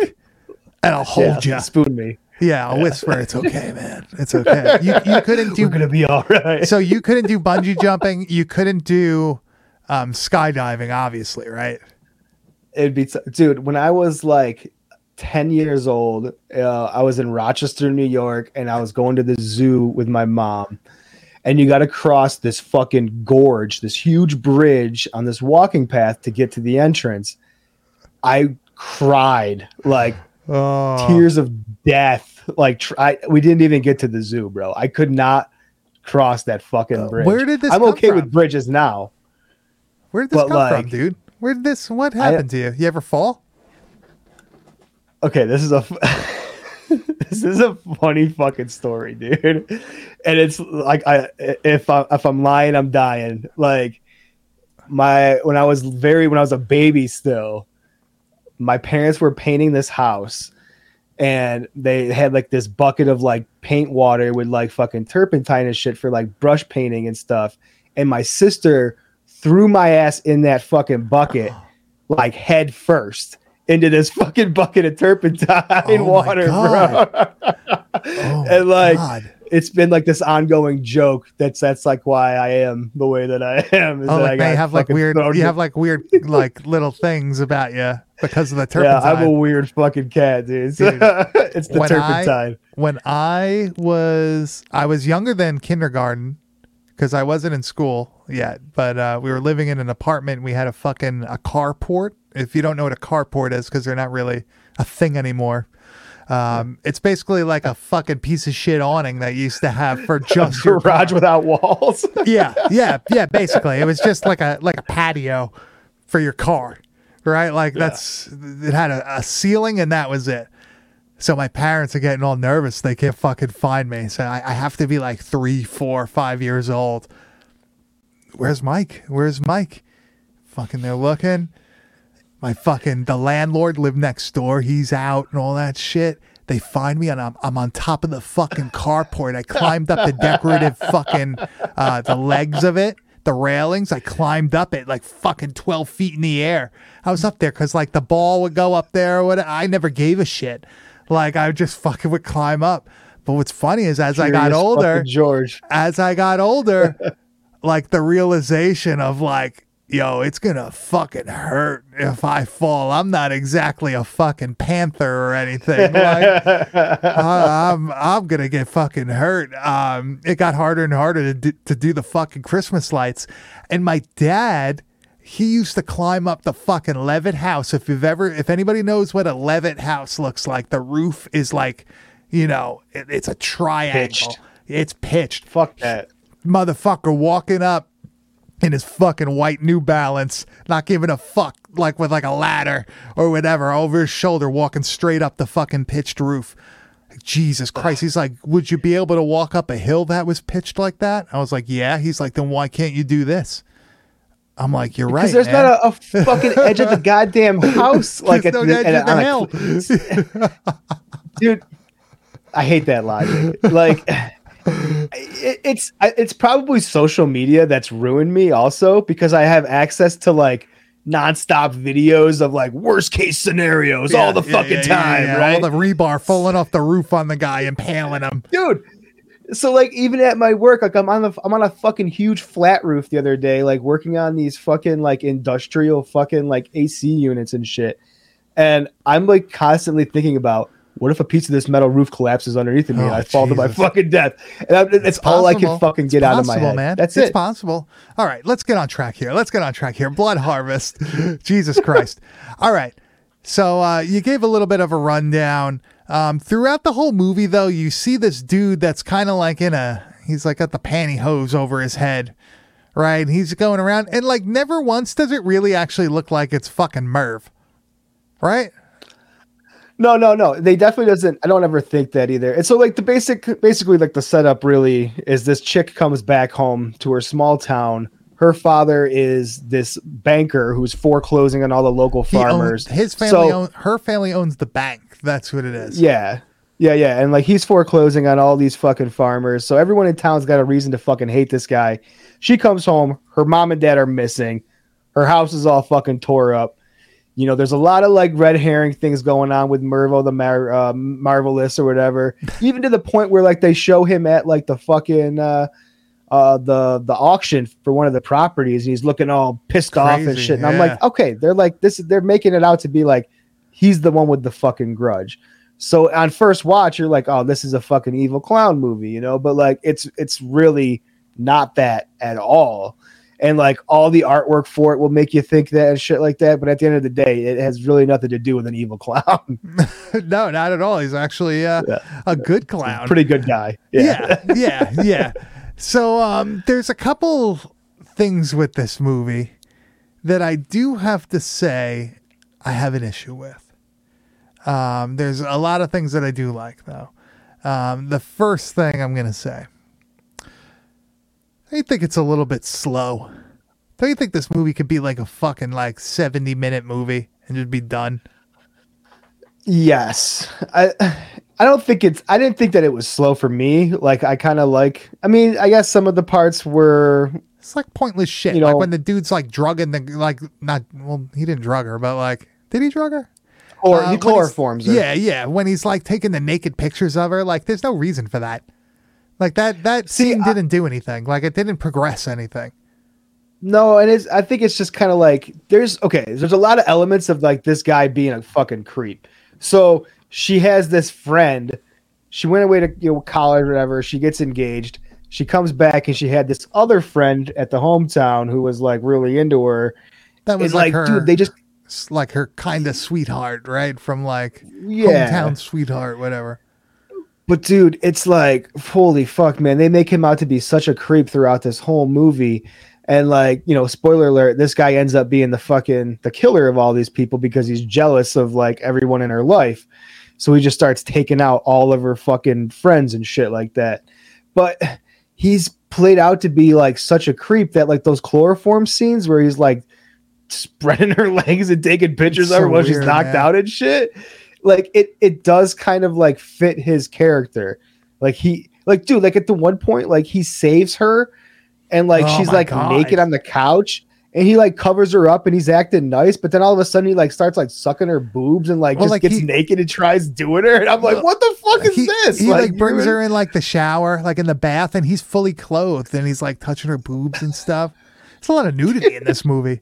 Speaker 1: and I'll hold
Speaker 2: yeah,
Speaker 1: you.
Speaker 2: Spoon me.
Speaker 1: Yeah, I'll whisper. It's okay, man. It's okay. You you couldn't do
Speaker 2: We're gonna be all right.
Speaker 1: so you couldn't do bungee jumping. You couldn't do um, skydiving, obviously, right?
Speaker 2: It'd be t- dude. When I was like ten years old, uh, I was in Rochester, New York, and I was going to the zoo with my mom. And you got to cross this fucking gorge, this huge bridge on this walking path to get to the entrance. I cried like
Speaker 1: Oh,
Speaker 2: tears of death. Like tr- I, we didn't even get to the zoo, bro. I could not cross that fucking bridge.
Speaker 1: Uh, where did this
Speaker 2: I'm okay
Speaker 1: from?
Speaker 2: with bridges now.
Speaker 1: where did this come from, dude? Where did this? What happened to you? You ever fall?
Speaker 2: Okay, this is a this is a funny fucking story, dude. And it's like I if I if I'm lying, I'm dying. Like my when I was very when I was a baby still, my parents were painting this house and they had like this bucket of like paint water with like fucking turpentine and shit for like brush painting and stuff. And my sister threw my ass in that fucking bucket like head first into this fucking bucket of turpentine
Speaker 1: Oh
Speaker 2: water, bro.
Speaker 1: Oh
Speaker 2: and like
Speaker 1: God.
Speaker 2: It's been like this ongoing joke. That's that's like why I am the way that I am. is
Speaker 1: Oh,
Speaker 2: I
Speaker 1: like they have like weird. You have like weird, like little things about you because of the turpentine. yeah.
Speaker 2: I'm a weird fucking cat, dude.
Speaker 1: Dude,
Speaker 2: it's the
Speaker 1: when I-
Speaker 2: turpentine.
Speaker 1: when I was I was younger than kindergarten because I wasn't in school yet, but uh, we were living in an apartment. We had a fucking a carport. If you don't know what a carport is, because they're not really a thing anymore. Um, it's basically like a fucking piece of shit awning that you used to have for just your
Speaker 2: garage without walls.
Speaker 1: yeah, yeah, yeah. Basically, it was just like a like a patio for your car, right? Like that's it had a, a ceiling and that was it. So my parents are getting all nervous. They can't fucking find me. So I, I have to be like three, four, five years old. Where's Mike? Where's Mike? Fucking, they're looking. My fucking the landlord lived next door. He's out and all that shit. They find me and I'm I'm on top of the fucking carport. I climbed up the decorative fucking uh, the legs of it, the railings. I climbed up it like fucking twelve feet in the air. I was up there because like the ball would go up there. Or whatever. I never gave a shit. Like I just fucking would climb up. But what's funny is as I got older,
Speaker 2: George.
Speaker 1: as I got older, like the realization of like, yo, it's gonna fucking hurt if I fall. I'm not exactly a fucking panther or anything. Like, I, I'm I'm gonna get fucking hurt. Um, it got harder and harder to do, to do the fucking Christmas lights, and my dad. He used to climb up the fucking Levitt house. If you've ever, if anybody knows what a Levitt house looks like, the roof is like, you know, it, it's a triangle.
Speaker 2: Pitched.
Speaker 1: It's pitched
Speaker 2: Fuck that.
Speaker 1: motherfucker walking up in his fucking white New Balance, not giving a fuck, like with like a ladder or whatever over his shoulder, walking straight up the fucking pitched roof. Like, Jesus Christ. He's like, Would you be able to walk up a hill that was pitched like that? I was like, Yeah. He's like, Then why can't you do this? I'm like, You're right.
Speaker 2: Because there's
Speaker 1: man.
Speaker 2: not a, a fucking edge of the goddamn house. Like at
Speaker 1: no
Speaker 2: the-
Speaker 1: of the hill.
Speaker 2: dude. I hate that logic. Like, it, it's it's probably social media that's ruined me also because I have access to like nonstop videos of like worst case scenarios all the
Speaker 1: Yeah,
Speaker 2: fucking
Speaker 1: yeah, yeah,
Speaker 2: time,
Speaker 1: yeah.
Speaker 2: right?
Speaker 1: All the rebar falling off the roof on the guy, impaling him.
Speaker 2: dude. So like even at my work, like I'm on the I'm on a fucking huge flat roof the other day, like working on these fucking like industrial fucking like AC units and shit. And I'm like constantly thinking about what if a piece of this metal roof collapses underneath me and
Speaker 1: Oh,
Speaker 2: I fall to my fucking death. And I'm, it's all I can fucking get out of my
Speaker 1: possible,
Speaker 2: head.
Speaker 1: man.
Speaker 2: That's
Speaker 1: it's
Speaker 2: it.
Speaker 1: possible. All right, let's get on track here. Let's get on track here. Blood Harvest. Jesus Christ. All right. So uh, you gave a little bit of a rundown. Um, throughout the whole movie, though, you see this dude that's kind of like in a. He's like got the pantyhose over his head, right? He's going around, and like never once does it really actually look like it's fucking Merv, right?
Speaker 2: No, no, no. They definitely doesn't. I don't ever think that either. And so, like the basic, basically, like the setup really is this chick comes back home to her small town. Her father is this banker who's foreclosing on all the local farmers.
Speaker 1: his family,
Speaker 2: So-
Speaker 1: own, her family owns the bank. That's what it is.
Speaker 2: Yeah. Yeah, yeah. And like he's foreclosing on all these fucking farmers. So everyone in town's got a reason to fucking hate this guy. She comes home, her mom and dad are missing. Her house is all fucking tore up. You know, there's a lot of like red herring things going on with Mervo the Mar- uh, Marvelous or whatever. Even to the point where like they show him at like the fucking uh uh the the auction for one of the properties and he's looking all pissed off and shit. And I'm like, okay, they're like this is they're making it out to be like he's the one with the fucking grudge. So on first watch, you're like, oh, this is a fucking evil clown movie, you know, but like it's it's really not that at all. And like all the artwork for it will make you think that and shit like that. But at the end of the day, it has really nothing to do with an evil clown.
Speaker 1: no, not at all. He's actually uh,
Speaker 2: Yeah.
Speaker 1: a good clown.
Speaker 2: Pretty good guy.
Speaker 1: yeah, yeah, yeah. So um, there's a couple things with this movie that I do have to say I have an issue with. Um, there's a lot of things that I do like though. Um, the first thing I'm gonna say, I think it's a little bit slow. Don't you think this movie could be like a fucking like 70 minute movie and just be done?
Speaker 2: Yes. I I don't think it's I didn't think that it was slow for me. Like I kind of like I mean, I guess some of the parts were
Speaker 1: It's like pointless shit.
Speaker 2: You
Speaker 1: like
Speaker 2: know-
Speaker 1: when the dude's like drugging the like not well, he didn't drug her, but like did he drug her?
Speaker 2: Or uh, he
Speaker 1: when
Speaker 2: chloroforms her.
Speaker 1: Yeah, yeah. When he's like taking the naked pictures of her, like there's no reason for that. Like that that
Speaker 2: See,
Speaker 1: scene
Speaker 2: I-
Speaker 1: didn't do anything. Like it didn't progress anything.
Speaker 2: No, and it's I think it's just kind of like there's okay, there's a lot of elements of like this guy being a fucking creep. So she has this friend. She went away to you know college or whatever. She gets engaged. She comes back and she had this other friend at the hometown who was like really into her.
Speaker 1: That was like,
Speaker 2: like,
Speaker 1: her
Speaker 2: dude, they just
Speaker 1: like her kind of sweetheart, right? From like
Speaker 2: yeah.
Speaker 1: hometown sweetheart, whatever.
Speaker 2: But dude, it's like holy fuck, man. They make him out to be such a creep throughout this whole movie. And like, you know, spoiler alert, this guy ends up being the fucking the killer of all these people because he's jealous of like everyone in her life. So he just starts taking out all of her fucking friends and shit like that. But he's played out to be like such a creep that like those chloroform scenes where he's like spreading her legs and taking pictures of her while she's knocked
Speaker 1: man.
Speaker 2: out and shit. Like it it does kind of like fit his character. Like he like dude, like at the one point, like he saves her and like
Speaker 1: Oh
Speaker 2: she's like
Speaker 1: God.
Speaker 2: naked on the couch and he like covers her up and he's acting nice, but then all of a sudden he like starts like sucking her boobs and like
Speaker 1: Well,
Speaker 2: just
Speaker 1: like,
Speaker 2: gets
Speaker 1: he-
Speaker 2: naked and tries doing her. And I'm like, what the fuck is
Speaker 1: he,
Speaker 2: this?
Speaker 1: He like, brings
Speaker 2: you're-
Speaker 1: her in like the shower, like in the bath, and he's fully clothed and he's like touching her boobs and stuff. It's a lot of nudity in this movie,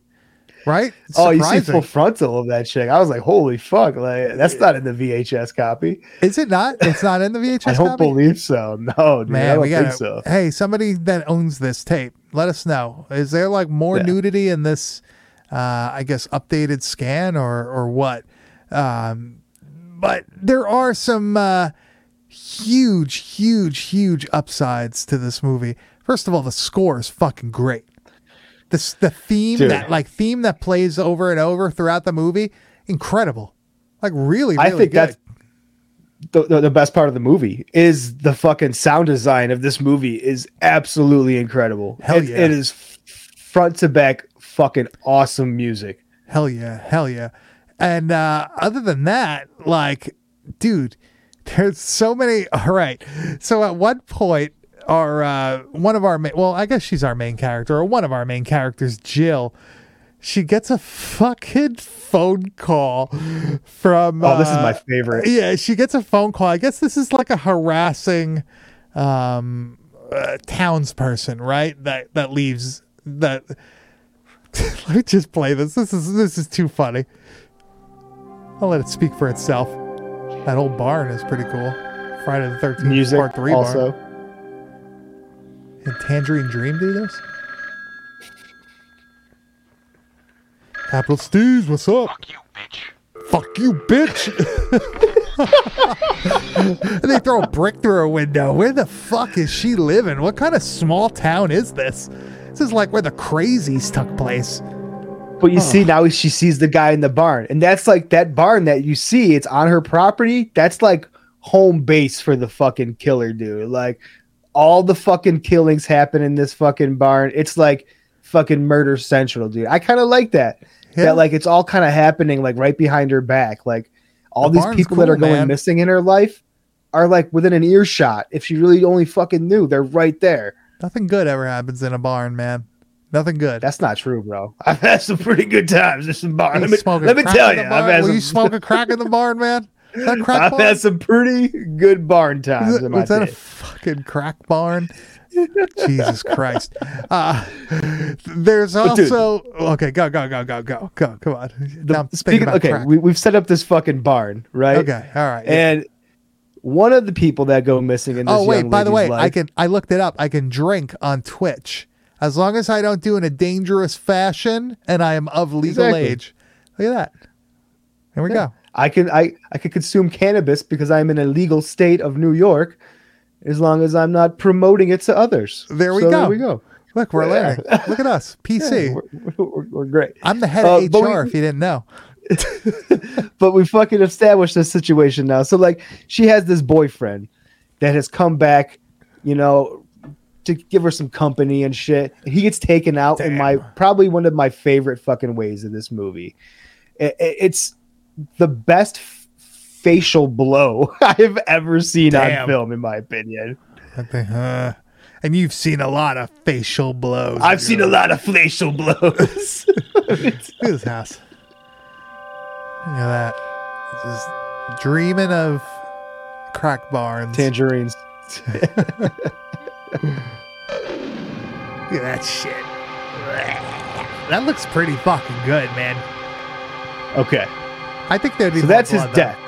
Speaker 1: right? It's
Speaker 2: Oh, you see
Speaker 1: surprising.
Speaker 2: full frontal of that chick. I was like, holy fuck! Like that's not in the VHS copy.
Speaker 1: Is it not? It's not in the VHS.
Speaker 2: I don't
Speaker 1: copy?
Speaker 2: believe so. No, dude, I
Speaker 1: Man,
Speaker 2: don't
Speaker 1: we gotta.
Speaker 2: so.
Speaker 1: Hey, somebody that owns this tape, let us know. Is there like more
Speaker 2: Yeah.
Speaker 1: nudity in this? Uh, I guess updated scan or or what? Um, but there are some uh, huge, huge, huge upsides to this movie. First of all, the score is fucking great. This the theme
Speaker 2: Dude.
Speaker 1: that like theme that plays over and over throughout the movie, incredible. Like really, really
Speaker 2: I think
Speaker 1: good.
Speaker 2: that's the, the, the best part of the movie is the fucking sound design of this movie is absolutely incredible.
Speaker 1: Hell
Speaker 2: It-
Speaker 1: yeah.
Speaker 2: it is front to back fucking awesome music.
Speaker 1: Hell yeah, hell yeah. And uh, other than that, like, dude, there's so many. All right. So at one point, our uh, one of our ma- well, I guess she's our main character, or one of our main characters, Jill. She gets a fucking phone call from.
Speaker 2: Oh, this is
Speaker 1: uh,
Speaker 2: my favorite.
Speaker 1: Yeah, she gets a phone call. I guess this is like a harassing um, uh, townsperson, right? That that leaves that. Let me just play this. This is this is too funny. I'll let it speak for itself. That old barn is pretty cool. Friday the Thirteenth Part Three
Speaker 2: also.
Speaker 1: barn. And Tangerine Dream do this. Capital Steez, what's up?
Speaker 4: Fuck you, bitch.
Speaker 1: Fuck you, bitch. and they throw a brick through her window. Where the fuck is she living? What kind of small town is this? This is like where the crazies took place.
Speaker 2: But you see now she sees the guy in the barn, and that's like that barn that you see. It's on her property. That's like home base for the fucking killer, dude. Like all the fucking killings happen in this fucking barn. It's like fucking murder central, dude. I kind of like that.
Speaker 1: Yeah.
Speaker 2: That like it's all kind of happening like right behind her back. Like all
Speaker 1: The
Speaker 2: these people that are going
Speaker 1: man.
Speaker 2: missing in her life are like within an earshot. If she really only fucking knew, they're right there.
Speaker 1: Nothing good ever happens in a barn, man. Nothing good.
Speaker 2: That's not true, bro. I've had some pretty good times in some barn. Let me, let me tell you, I've
Speaker 1: barn? Will
Speaker 2: some,
Speaker 1: you smoke a crack in the barn, man? Is that a crack
Speaker 2: I've
Speaker 1: barn?
Speaker 2: had some pretty good barn
Speaker 1: Is
Speaker 2: times
Speaker 1: it-
Speaker 2: in my
Speaker 1: was that a fucking crack barn? Jesus Christ. Uh, there's
Speaker 2: But dude-
Speaker 1: also okay. Go go go go go go. Come on.
Speaker 2: The-
Speaker 1: Now I'm
Speaker 2: speaking,
Speaker 1: about
Speaker 2: okay,
Speaker 1: crack.
Speaker 2: we, we've set up this fucking barn, right?
Speaker 1: okay. All right.
Speaker 2: And one of the people that go missing in this
Speaker 1: oh wait.
Speaker 2: young
Speaker 1: By the way,
Speaker 2: lady's
Speaker 1: I can. I looked it up. I can drink on Twitch as long as I don't do it in a dangerous fashion and I am of legal
Speaker 2: Exactly.
Speaker 1: age. Look at that. There we go.
Speaker 2: I can I I can consume cannabis because I'm in a legal state of New York, as long as I'm not promoting it to others.
Speaker 1: There we
Speaker 2: So
Speaker 1: go.
Speaker 2: There we go.
Speaker 1: Look, we're
Speaker 2: Yeah.
Speaker 1: learning. Look at us. PC.
Speaker 2: Yeah, we're, we're, we're great.
Speaker 1: I'm the head
Speaker 2: Uh,
Speaker 1: of HR.
Speaker 2: we-
Speaker 1: if you didn't know.
Speaker 2: but we fucking established this situation now. So like she has this boyfriend that has come back, you know, to give her some company and shit. He gets taken out in my probably one of my favorite fucking ways of this movie. I- I- it's the best f- facial blow I've ever seen
Speaker 1: Damn.
Speaker 2: on film, in my opinion.
Speaker 1: Uh, and you've seen a lot of facial blows.
Speaker 2: I've seen
Speaker 1: your
Speaker 2: a lot of facial blows.
Speaker 1: Look at this house. Look at that. Just dreaming of crack barns.
Speaker 2: Tangerines.
Speaker 1: Look at that shit. That looks pretty fucking good, man.
Speaker 2: Okay.
Speaker 1: I think there'd be
Speaker 2: So that's his death.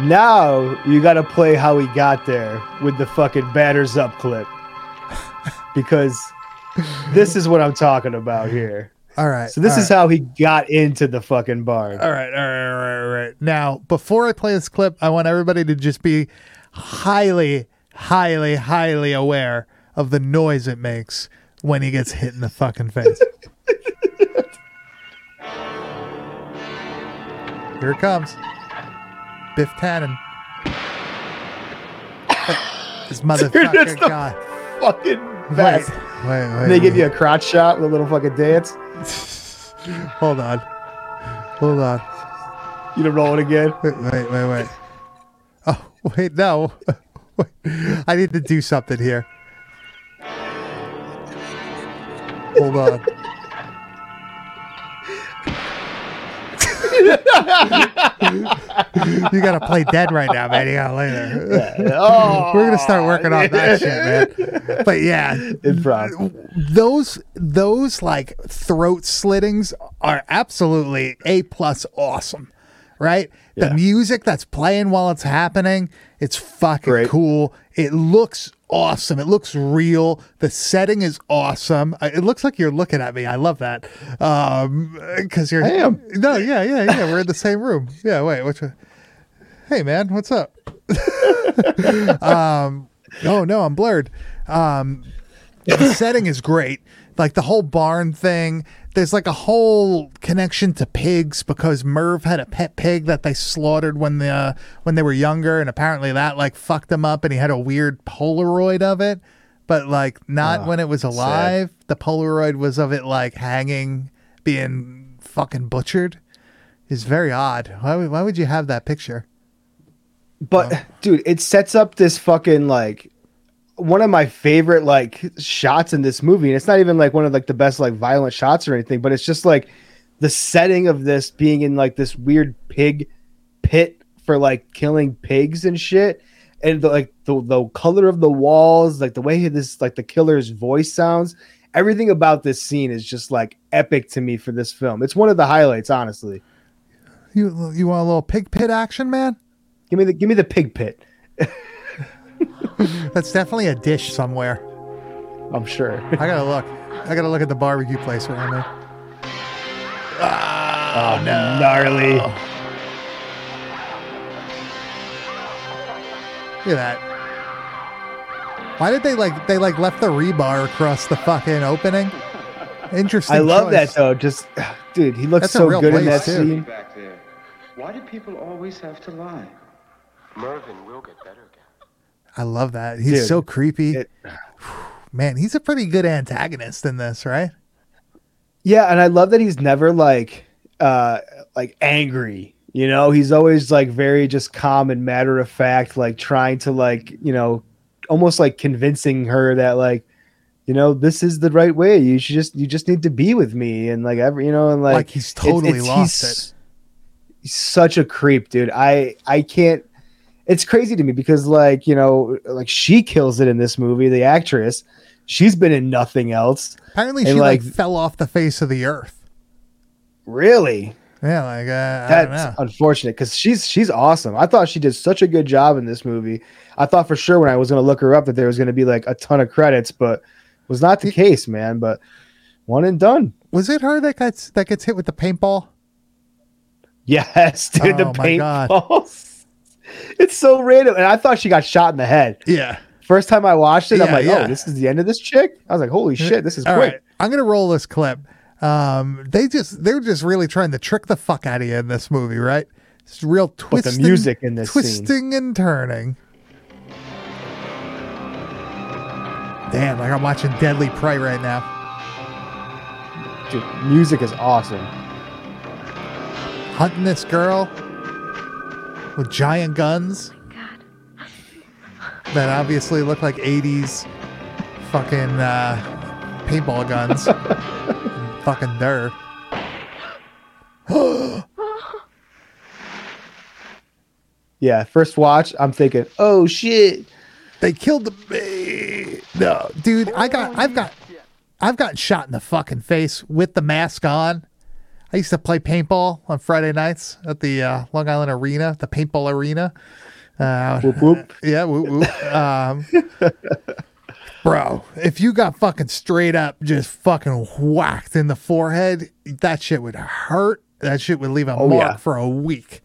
Speaker 2: Now you got to play how he got there with the fucking batters up clip. because this is what I'm talking about here.
Speaker 1: All right.
Speaker 2: So this is
Speaker 1: right.
Speaker 2: how he got into the fucking barn.
Speaker 1: All right, all right, all right, all right. Now, before I play this clip, I want everybody to just be highly, highly, highly aware of the noise it makes when he gets hit in the fucking face. Here it comes. Biff Tannen. This motherfucker
Speaker 2: it's the
Speaker 1: guy.
Speaker 2: Fucking
Speaker 1: Wait,
Speaker 2: best.
Speaker 1: wait, wait.
Speaker 2: And they give you a crotch shot with a little fucking dance.
Speaker 1: Hold on. Hold on.
Speaker 2: You to roll it again.
Speaker 1: Wait, wait, wait, wait. Oh, wait, no. Wait. I need to do something here. Hold on. You gotta play dead right now, man. You gotta lay there.
Speaker 2: Oh,
Speaker 1: We're gonna start working on that shit, man. But yeah,
Speaker 2: Improv.
Speaker 1: those those like throat slittings are absolutely a plus awesome right the music that's playing while it's happening it's fucking
Speaker 2: Great.
Speaker 1: cool it looks awesome. It looks real. The setting is awesome. It looks like you're looking at me. I love that. Um because you're
Speaker 2: I am.
Speaker 1: no yeah yeah yeah. We're in the same room. Yeah wait what's hey man what's up? Um oh no i'm blurred. Um the setting is great. Like the whole barn thing. There's like a whole connection to pigs because Merv had a pet pig that they slaughtered when the uh, when they were younger, and apparently that like fucked him up, and he had a weird Polaroid of it, but like not
Speaker 2: Oh,
Speaker 1: when it was alive. The Polaroid was of it like hanging, being fucking butchered. Is very odd. Why would, why would you have that picture?
Speaker 2: But dude, it sets up this fucking like one of my favorite like shots in this movie, and it's not even like one of like the best like violent shots or anything, but it's just like the setting of this being in like this weird pig pit for like killing pigs and shit. And the, like the, the color of the walls, like the way this like the killer's voice sounds, everything about this scene is just like epic to me for this film. It's one of the highlights, honestly.
Speaker 1: You you want a little pig pit action, man?
Speaker 2: Give me the give me the pig pit.
Speaker 1: That's definitely a dish somewhere.
Speaker 2: I'm sure.
Speaker 1: I gotta look. I gotta look at the barbecue place around there.
Speaker 2: Oh, oh, no. gnarly.
Speaker 1: Look at that. Why did they like they like left the rebar across the fucking opening? Interesting.
Speaker 2: I love that though. Just dude, he looks
Speaker 1: That's
Speaker 2: so good in that
Speaker 1: too.
Speaker 2: scene.
Speaker 4: back there. Why do people always have to lie? Mervyn will get better again.
Speaker 1: I love that. He's
Speaker 2: Dude,
Speaker 1: so creepy.
Speaker 2: it-
Speaker 1: Man, he's a pretty good antagonist in this, right?
Speaker 2: Yeah, and I love that he's never like uh like angry. You know, he's always like very just calm and matter of fact, like trying to like, you know, almost like convincing her that like, you know, this is the right way. You should just you just need to be with me and like every you know, and like,
Speaker 1: Like, he's totally lost
Speaker 2: he's, He's such a creep, dude. I I can't it's crazy to me because like, you know, like she kills it in this movie, the actress. She's been in nothing else.
Speaker 1: Apparently,
Speaker 2: And,
Speaker 1: she like,
Speaker 2: like-
Speaker 1: fell off the face of the earth.
Speaker 2: Really?
Speaker 1: Yeah, like uh, I don't know.
Speaker 2: That's unfortunate because she's she's awesome. I thought she did such a good job in this movie. I thought for sure when I was going to look her up that there was going to be like a ton of credits, but was not the case, man. But one and done.
Speaker 1: Was it her that gets that gets hit with the paintball?
Speaker 2: Yes, dude.
Speaker 1: Oh
Speaker 2: the paintballs. It's so random, and I thought she got shot in the head.
Speaker 1: Yeah.
Speaker 2: First time I watched it, I'm like,
Speaker 1: yeah.
Speaker 2: oh, this is the end of this chick. I was like, holy shit, this is
Speaker 1: All
Speaker 2: quick.
Speaker 1: right, I'm gonna roll this clip. Um, they just they're just really trying to trick the fuck out of you in this movie, right? It's real twisting, the
Speaker 2: music in this scene.
Speaker 1: twisting and turning. Damn, like I'm watching Deadly Prey right now.
Speaker 2: Dude, music is awesome.
Speaker 1: Hunting this girl with giant guns that obviously look like 80s fucking uh, paintball guns. fucking dirt.
Speaker 2: Yeah, first watch, I'm thinking, oh shit.
Speaker 1: They killed the baby. No, dude, I got, I've got, I've gotten shot in the fucking face with the mask on. I used to play paintball on Friday nights at the uh, Long Island Arena, the paintball arena. Uh,
Speaker 2: Whoop whoop.
Speaker 1: yeah, whoop, whoop. Um, bro, if you got fucking straight up just fucking whacked in the forehead, that shit would hurt. That shit would leave a
Speaker 2: Oh,
Speaker 1: mark
Speaker 2: yeah.
Speaker 1: for a week.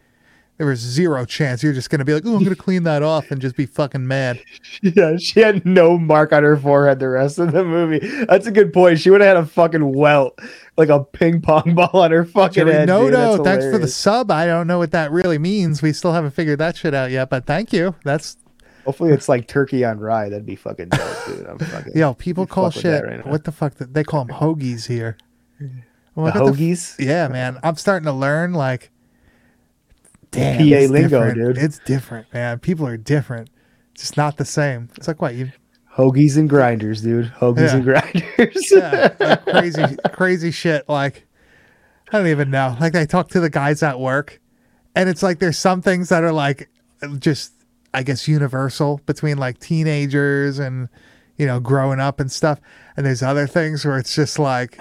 Speaker 1: There was zero chance you're just gonna be like, "Oh, I'm gonna clean that off" and just be fucking mad.
Speaker 2: Yeah, she had no mark on her forehead the rest of the movie. That's a good point. She would have had a fucking welt, like a ping pong ball on her fucking
Speaker 1: Jerry
Speaker 2: head.
Speaker 1: no,
Speaker 2: dude.
Speaker 1: no, thanks for the sub. I don't know what that really means. We still haven't figured that shit out yet, but thank you. That's
Speaker 2: Hopefully, it's like turkey on rye. That'd be fucking dope, dude. I'm fucking.
Speaker 1: yo. People call shit.
Speaker 2: right
Speaker 1: what the fuck? They call them hoagies here. I'm
Speaker 2: the
Speaker 1: what the f- Yeah, man. I'm starting to learn like damn
Speaker 2: PA
Speaker 1: it's
Speaker 2: lingo,
Speaker 1: different.
Speaker 2: dude.
Speaker 1: It's different, man. People are different. It's just not the same. It's like what you
Speaker 2: Hoagies and grinders, dude. Hoagies
Speaker 1: Yeah.
Speaker 2: and grinders.
Speaker 1: yeah, like crazy crazy shit like I don't even know. Like I talk to the guys at work and it's like there's some things that are like just I guess universal between like teenagers and you know growing up and stuff and there's other things where it's just like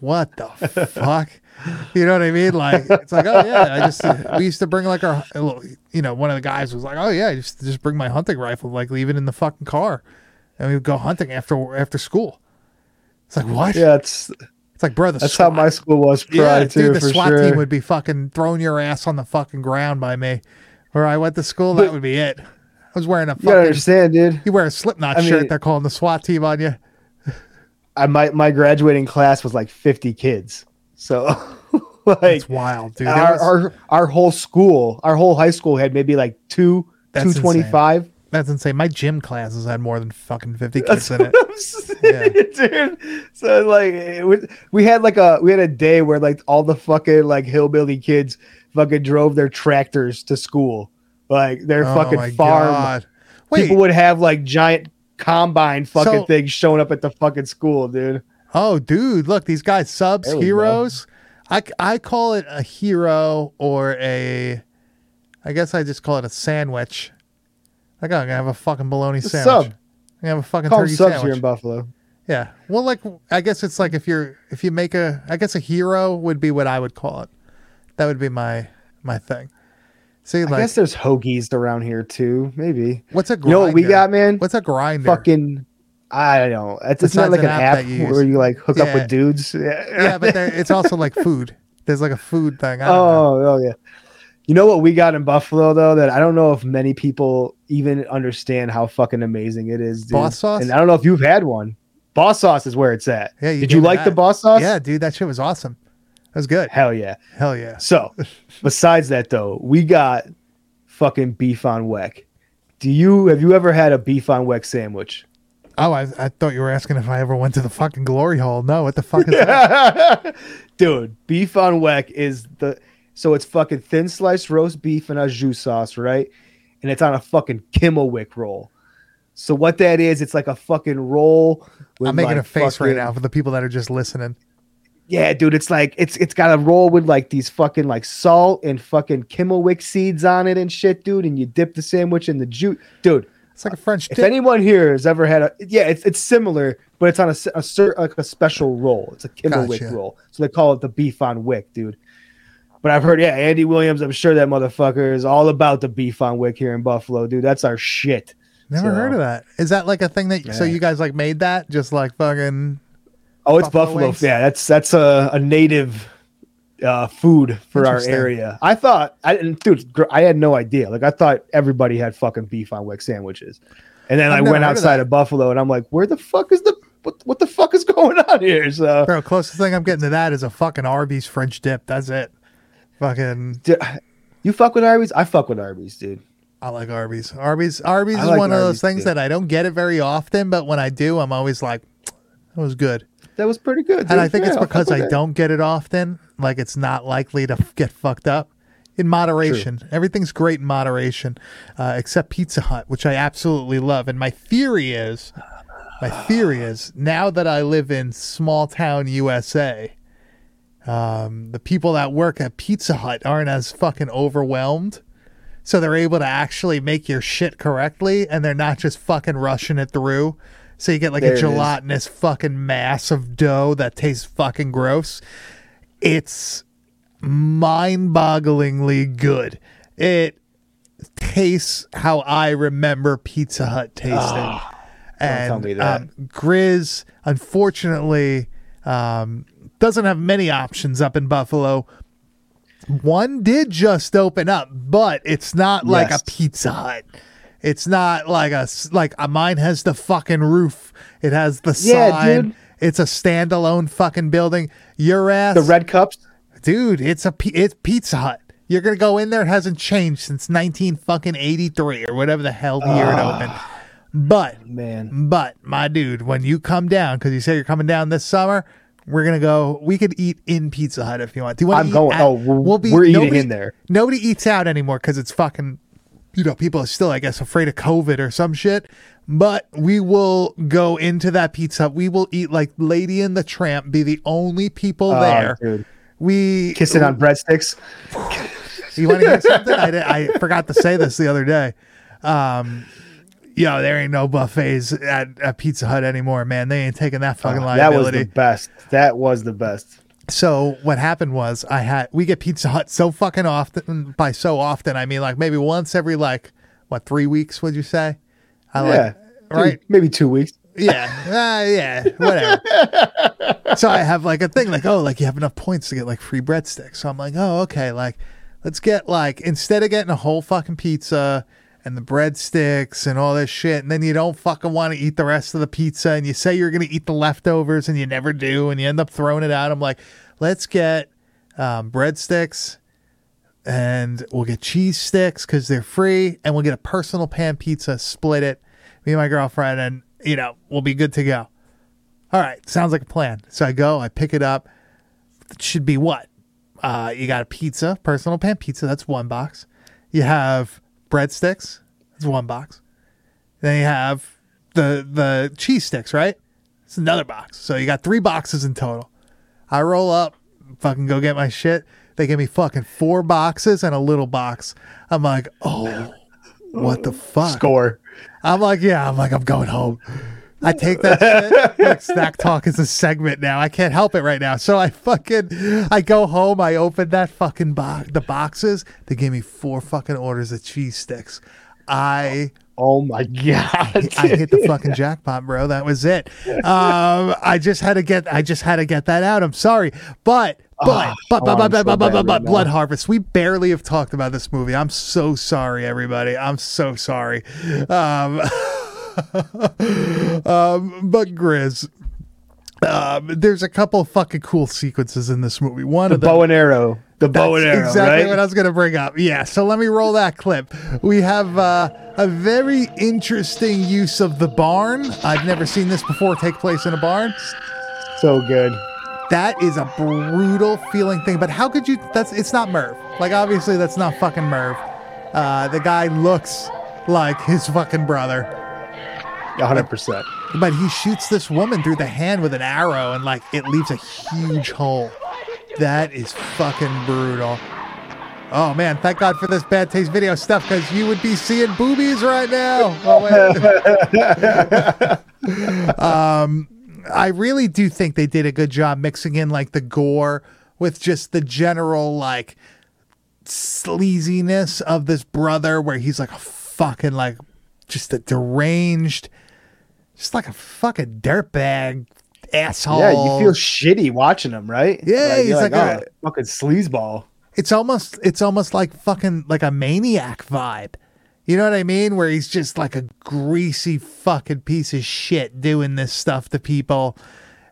Speaker 1: what the fuck you know what I mean like it's like oh yeah I just we used to bring like our you know one of the guys was like oh yeah I used to just bring my hunting rifle like leave it in the fucking car and we would go hunting after after school it's like what
Speaker 2: yeah, it's
Speaker 1: it's like bro the
Speaker 2: that's how my school was prior
Speaker 1: yeah,
Speaker 2: to
Speaker 1: dude, the SWAT
Speaker 2: sure.
Speaker 1: team would be fucking throwing your ass on the fucking ground by me. Where I went to school, that would be it. I was wearing a
Speaker 2: you
Speaker 1: fucking.
Speaker 2: understand, dude.
Speaker 1: You wear a Slipknot
Speaker 2: I
Speaker 1: shirt,
Speaker 2: mean-
Speaker 1: they're calling the SWAT team on you.
Speaker 2: I my my graduating class was like 50 kids, so like
Speaker 1: It's wild, dude.
Speaker 2: Our,
Speaker 1: was-
Speaker 2: our our whole school, our whole high school had maybe like two two twenty five.
Speaker 1: that's insane. My gym classes had more than fucking fifty kids in it.
Speaker 2: I'm saying, dude. So like it was- we had like a we had a day where like all the fucking like hillbilly kids fucking drove their tractors to school. Like their
Speaker 1: Oh
Speaker 2: fucking farm.
Speaker 1: God. Wait,
Speaker 2: People would have like giant combine fucking
Speaker 1: So-
Speaker 2: things showing up at the fucking school, dude.
Speaker 1: Oh, dude, look, these guys subs,
Speaker 2: go.
Speaker 1: heroes. I, I call it a hero or a, I guess I just call it a sandwich. Like oh, I'm gonna have a fucking bologna
Speaker 2: A
Speaker 1: sandwich.
Speaker 2: sub.
Speaker 1: I'm gonna have a fucking
Speaker 2: Call
Speaker 1: turkey
Speaker 2: subs
Speaker 1: sandwich.
Speaker 2: here in Buffalo.
Speaker 1: Yeah. Well, like I guess it's like if you're if you make a I guess a hero would be what I would call it. That would be my my thing. See,
Speaker 2: I
Speaker 1: like
Speaker 2: guess there's hoagies around here too. Maybe.
Speaker 1: what's a
Speaker 2: You know what we got, man?
Speaker 1: What's a grinder?
Speaker 2: fucking I don't know. It's, it's not like
Speaker 1: an
Speaker 2: an
Speaker 1: app
Speaker 2: app,
Speaker 1: you
Speaker 2: where you like hook up with dudes. Yeah,
Speaker 1: yeah, but there, it's also like food. There's like a food thing. I don't oh, know.
Speaker 2: oh, oh yeah. You know what we got in Buffalo though that I don't know if many people even understand how fucking amazing it is. Dude.
Speaker 1: Boss sauce?
Speaker 2: And I don't know if you've had one. Boss sauce is where it's at.
Speaker 1: Yeah, you
Speaker 2: Did you like the
Speaker 1: that.
Speaker 2: boss sauce?
Speaker 1: Yeah, dude, that shit was awesome. That was good.
Speaker 2: Hell yeah.
Speaker 1: Hell yeah.
Speaker 2: So, besides that though, we got fucking beef on weck. Do you have you ever had a beef on weck sandwich?
Speaker 1: Oh, I, I thought you were asking if I ever went to the fucking glory hole. No, what the fuck is that?
Speaker 2: Dude, beef on weck is the so it's fucking thin sliced roast beef and a jus sauce, right? And it's on a fucking Kimmelweck roll. So what that is, it's like a fucking roll. With
Speaker 1: I'm making
Speaker 2: like
Speaker 1: a face right now for the people that are just listening.
Speaker 2: Yeah, dude, it's like it's it's got a roll with like these fucking like salt and fucking Kimmelweck seeds on it and shit, dude. And you dip the sandwich in the juice, dude.
Speaker 1: It's like a French
Speaker 2: If
Speaker 1: dip.
Speaker 2: anyone here has ever had a yeah, it's it's similar, but it's on a, s- a cer- like a special roll. It's a Kimmelweck
Speaker 1: Gotcha.
Speaker 2: roll, so they call it the beef on wick, dude. But I've heard, yeah, Andy Williams. I'm sure that motherfucker is all about the beef on wick here in Buffalo, dude. That's our shit.
Speaker 1: Never
Speaker 2: So-
Speaker 1: heard of that. Is that like a thing that so you guys like made that just like fucking
Speaker 2: Oh, it's
Speaker 1: Buffalo
Speaker 2: Buffalo. Yeah, that's that's a, a native uh, food for our area. I thought, I dude, I had no idea. Like I thought everybody had fucking beef on wick sandwiches, and then
Speaker 1: I've
Speaker 2: I went
Speaker 1: heard of
Speaker 2: outside of Buffalo, and I'm like, where the fuck is the what, what the fuck is going on here? So
Speaker 1: bro. Closest thing I'm getting to that is a fucking Arby's French dip. That's it. Fucking,
Speaker 2: Dude, you fuck with Arby's? I fuck with Arby's, dude.
Speaker 1: I like Arby's. Arby's, Arby's
Speaker 2: I
Speaker 1: is
Speaker 2: like
Speaker 1: one of those things
Speaker 2: too.
Speaker 1: that I don't get it very often, but when I do, I'm always like, that was good.
Speaker 2: That was pretty good.
Speaker 1: And. I think
Speaker 2: Yeah,
Speaker 1: it's because I don't get it often. Like it's not likely to get fucked up. In moderation, everything's great in moderation, uh, except Pizza Hut, which I absolutely love. And my theory is, my theory is, now that I live in small town USA, um, the people that work at Pizza Hut aren't as fucking overwhelmed. so they're able to actually make your shit correctly, and they're not just fucking rushing it through. So you get like
Speaker 2: There
Speaker 1: a gelatinous fucking mass of dough that tastes fucking gross. It's mind-bogglingly good. It tastes how I remember Pizza Hut tasting. and
Speaker 2: me that.
Speaker 1: Um, Grizz, unfortunately, um, doesn't have many options up in Buffalo. One did just open up, but it's not like
Speaker 2: Yes.
Speaker 1: a Pizza Hut. It's not like a like a mine has the fucking roof. It has the
Speaker 2: Yeah,
Speaker 1: sign.
Speaker 2: dude.
Speaker 1: It's a standalone fucking building. Your ass,
Speaker 2: The red cups.
Speaker 1: dude. It's a it's Pizza Hut. You're gonna go in there. It hasn't changed since 19 fucking 83 or whatever the hell the year it ah, opened. But
Speaker 2: Man.
Speaker 1: but my dude, when you come down, because you say you're coming down this summer, we're gonna go. We could eat in Pizza Hut if you want. Do you want?
Speaker 2: I'm going- oh, we're- we're eating in there.
Speaker 1: Nobody eats out anymore because it's fucking. You know, people are still, I guess, afraid of COVID or some shit. But we will go into that Pizza. We will eat like Lady and the Tramp. Be the only people
Speaker 2: Oh,
Speaker 1: there.
Speaker 2: dude.
Speaker 1: We
Speaker 2: Kissing on breadsticks.
Speaker 1: you want to hear something? I, did, I forgot to say this the other day. Um, yo, there ain't no buffets at, at Pizza Hut anymore, man. They ain't taking that fucking
Speaker 2: Oh, that was the best. That was the best.
Speaker 1: So what happened was I had we get Pizza Hut so fucking often. By so often, I mean like maybe once every like what three weeks? Would you say? I
Speaker 2: yeah.
Speaker 1: like right.
Speaker 2: Maybe two weeks.
Speaker 1: Yeah, uh, yeah, whatever. so I have like a thing like, oh, like you have enough points to get like free breadsticks. So I'm like, oh, okay, like let's get like instead of getting a whole fucking pizza and the breadsticks and all this shit, and then you don't fucking want to eat the rest of the pizza, and you say you're gonna eat the leftovers and you never do, and you end up throwing it out. I'm like, let's get um, breadsticks. And we'll get cheese sticks because they're free, and we'll get a personal pan pizza, split it, me and my girlfriend, and you know, we'll be good to go. All right, sounds like a plan. So I go, I pick it up. It should be what? Uh, you got a pizza, personal pan pizza, that's one box. You have breadsticks, that's one box. Then you have the the cheese sticks, right? It's another box. So you got three boxes in total. I roll up, fucking go get my shit. They give me fucking four boxes and a little box. I'm like, oh, what the fuck?
Speaker 2: Score.
Speaker 1: I'm like, yeah, I'm like, I'm going home. I take that shit. Like, snack talk is a segment now. I can't help it right now. So I fucking, I go home. I open that fucking box, the boxes. They gave me four fucking orders of cheese sticks. I
Speaker 2: Oh my god.
Speaker 1: I hit the fucking jackpot, bro. That was it. Um, I just had to get, I just had to get that out. I'm sorry, but. But,
Speaker 2: Ah,
Speaker 1: but,
Speaker 2: oh,
Speaker 1: but,
Speaker 2: I'm
Speaker 1: but, but, but, but. Blood Harvest. We barely have talked about this movie. I'm so sorry, everybody. I'm so sorry. Um, um, but Grizz, um, there's a couple fucking cool sequences in this movie. One
Speaker 2: the
Speaker 1: of them,
Speaker 2: bow and arrow. The bow and arrow.
Speaker 1: exactly
Speaker 2: right?
Speaker 1: what I was going to bring up. Yeah, so let me roll that clip. We have uh, a very interesting use of the barn. I've never seen this before take place in a barn.
Speaker 2: so good.
Speaker 1: That is a brutal feeling thing. But how could you? That's it's not Merv. Like obviously that's not fucking Merv. Uh, the guy looks like his fucking brother,
Speaker 2: hundred percent.
Speaker 1: but he shoots this woman through the hand with an arrow, and like it leaves a huge hole. That is fucking brutal. Oh man, thank God for this bad taste video stuff because you would be seeing boobies right now. Oh, um, I really do think they did a good job mixing in like the gore with just the general like sleaziness of this brother where he's like a fucking like just a deranged just like a fucking dirtbag asshole.
Speaker 2: Yeah, you feel shitty watching him, right?
Speaker 1: Yeah, he's
Speaker 2: you're
Speaker 1: like
Speaker 2: oh,
Speaker 1: a-
Speaker 2: fucking sleazeball.
Speaker 1: it's almost it's almost like fucking like a maniac vibe. You know what I mean? Where he's just like a greasy fucking piece of shit doing this stuff to people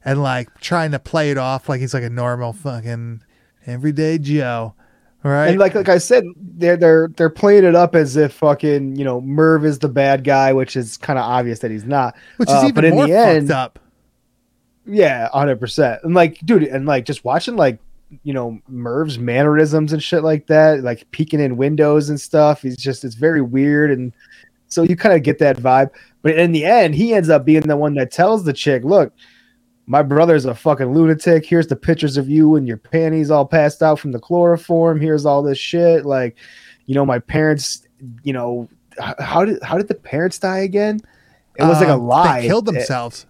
Speaker 1: and like trying to play it off like he's like a normal fucking everyday Joe. Right?
Speaker 2: And like like I said, they're they're they're playing it up as if fucking you know Merv is the bad guy, which is kind of obvious that he's not.
Speaker 1: Which is
Speaker 2: Uh,
Speaker 1: even
Speaker 2: but in
Speaker 1: more
Speaker 2: the
Speaker 1: fucked
Speaker 2: end,
Speaker 1: up.
Speaker 2: Yeah, hundred percent. And like, dude, and like just watching like you know Merv's mannerisms and shit like that, like peeking in windows and stuff. He's just it's very weird, and so you kind of get that vibe. But in the end, he ends up being the one that tells the chick, "Look, my brother's a fucking lunatic. Here's the pictures of you and your panties all passed out from the chloroform. Here's all this shit. Like, you know, my parents, you know, how did how did the parents die again? It was like a
Speaker 1: Um,
Speaker 2: lie.
Speaker 1: They killed
Speaker 2: It-
Speaker 1: themselves.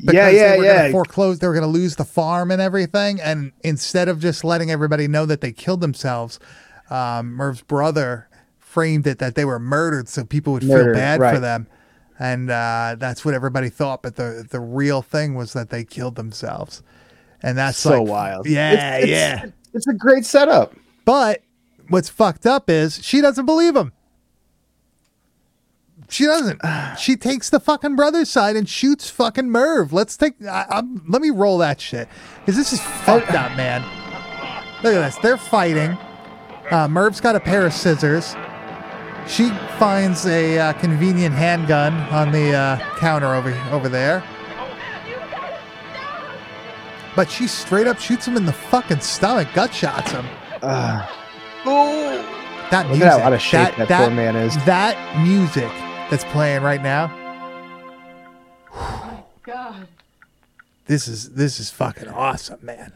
Speaker 2: yeah,
Speaker 1: because
Speaker 2: yeah,
Speaker 1: they were gonna
Speaker 2: yeah.
Speaker 1: foreclose. They were going to lose the farm and everything. And instead of just letting everybody know that they killed themselves, um, Merv's brother framed it that they were murdered, so people would feel
Speaker 2: Murdered,
Speaker 1: bad for them. And uh, that's what everybody thought. But the the real thing was that they killed themselves. And that's
Speaker 2: so
Speaker 1: like,
Speaker 2: wild.
Speaker 1: Yeah,
Speaker 2: It's- it's-
Speaker 1: yeah.
Speaker 2: It's a great setup.
Speaker 1: But what's fucked up is she doesn't believe him. She doesn't. She takes the fucking brother's side and shoots fucking Merv. Let's take. I, I'm, let me roll that shit because this is fucked up, man. Look at this. They're fighting. Uh, Merv's got a pair of scissors. She finds a uh, convenient handgun on the uh, counter over over there. But she straight up shoots him in the fucking stomach, gut shots him.
Speaker 2: Uh,
Speaker 1: That
Speaker 2: Look
Speaker 1: music,
Speaker 2: at how out of shape that poor man is.
Speaker 1: That music that's playing right now.
Speaker 5: My god.
Speaker 1: This is this is fucking awesome, man.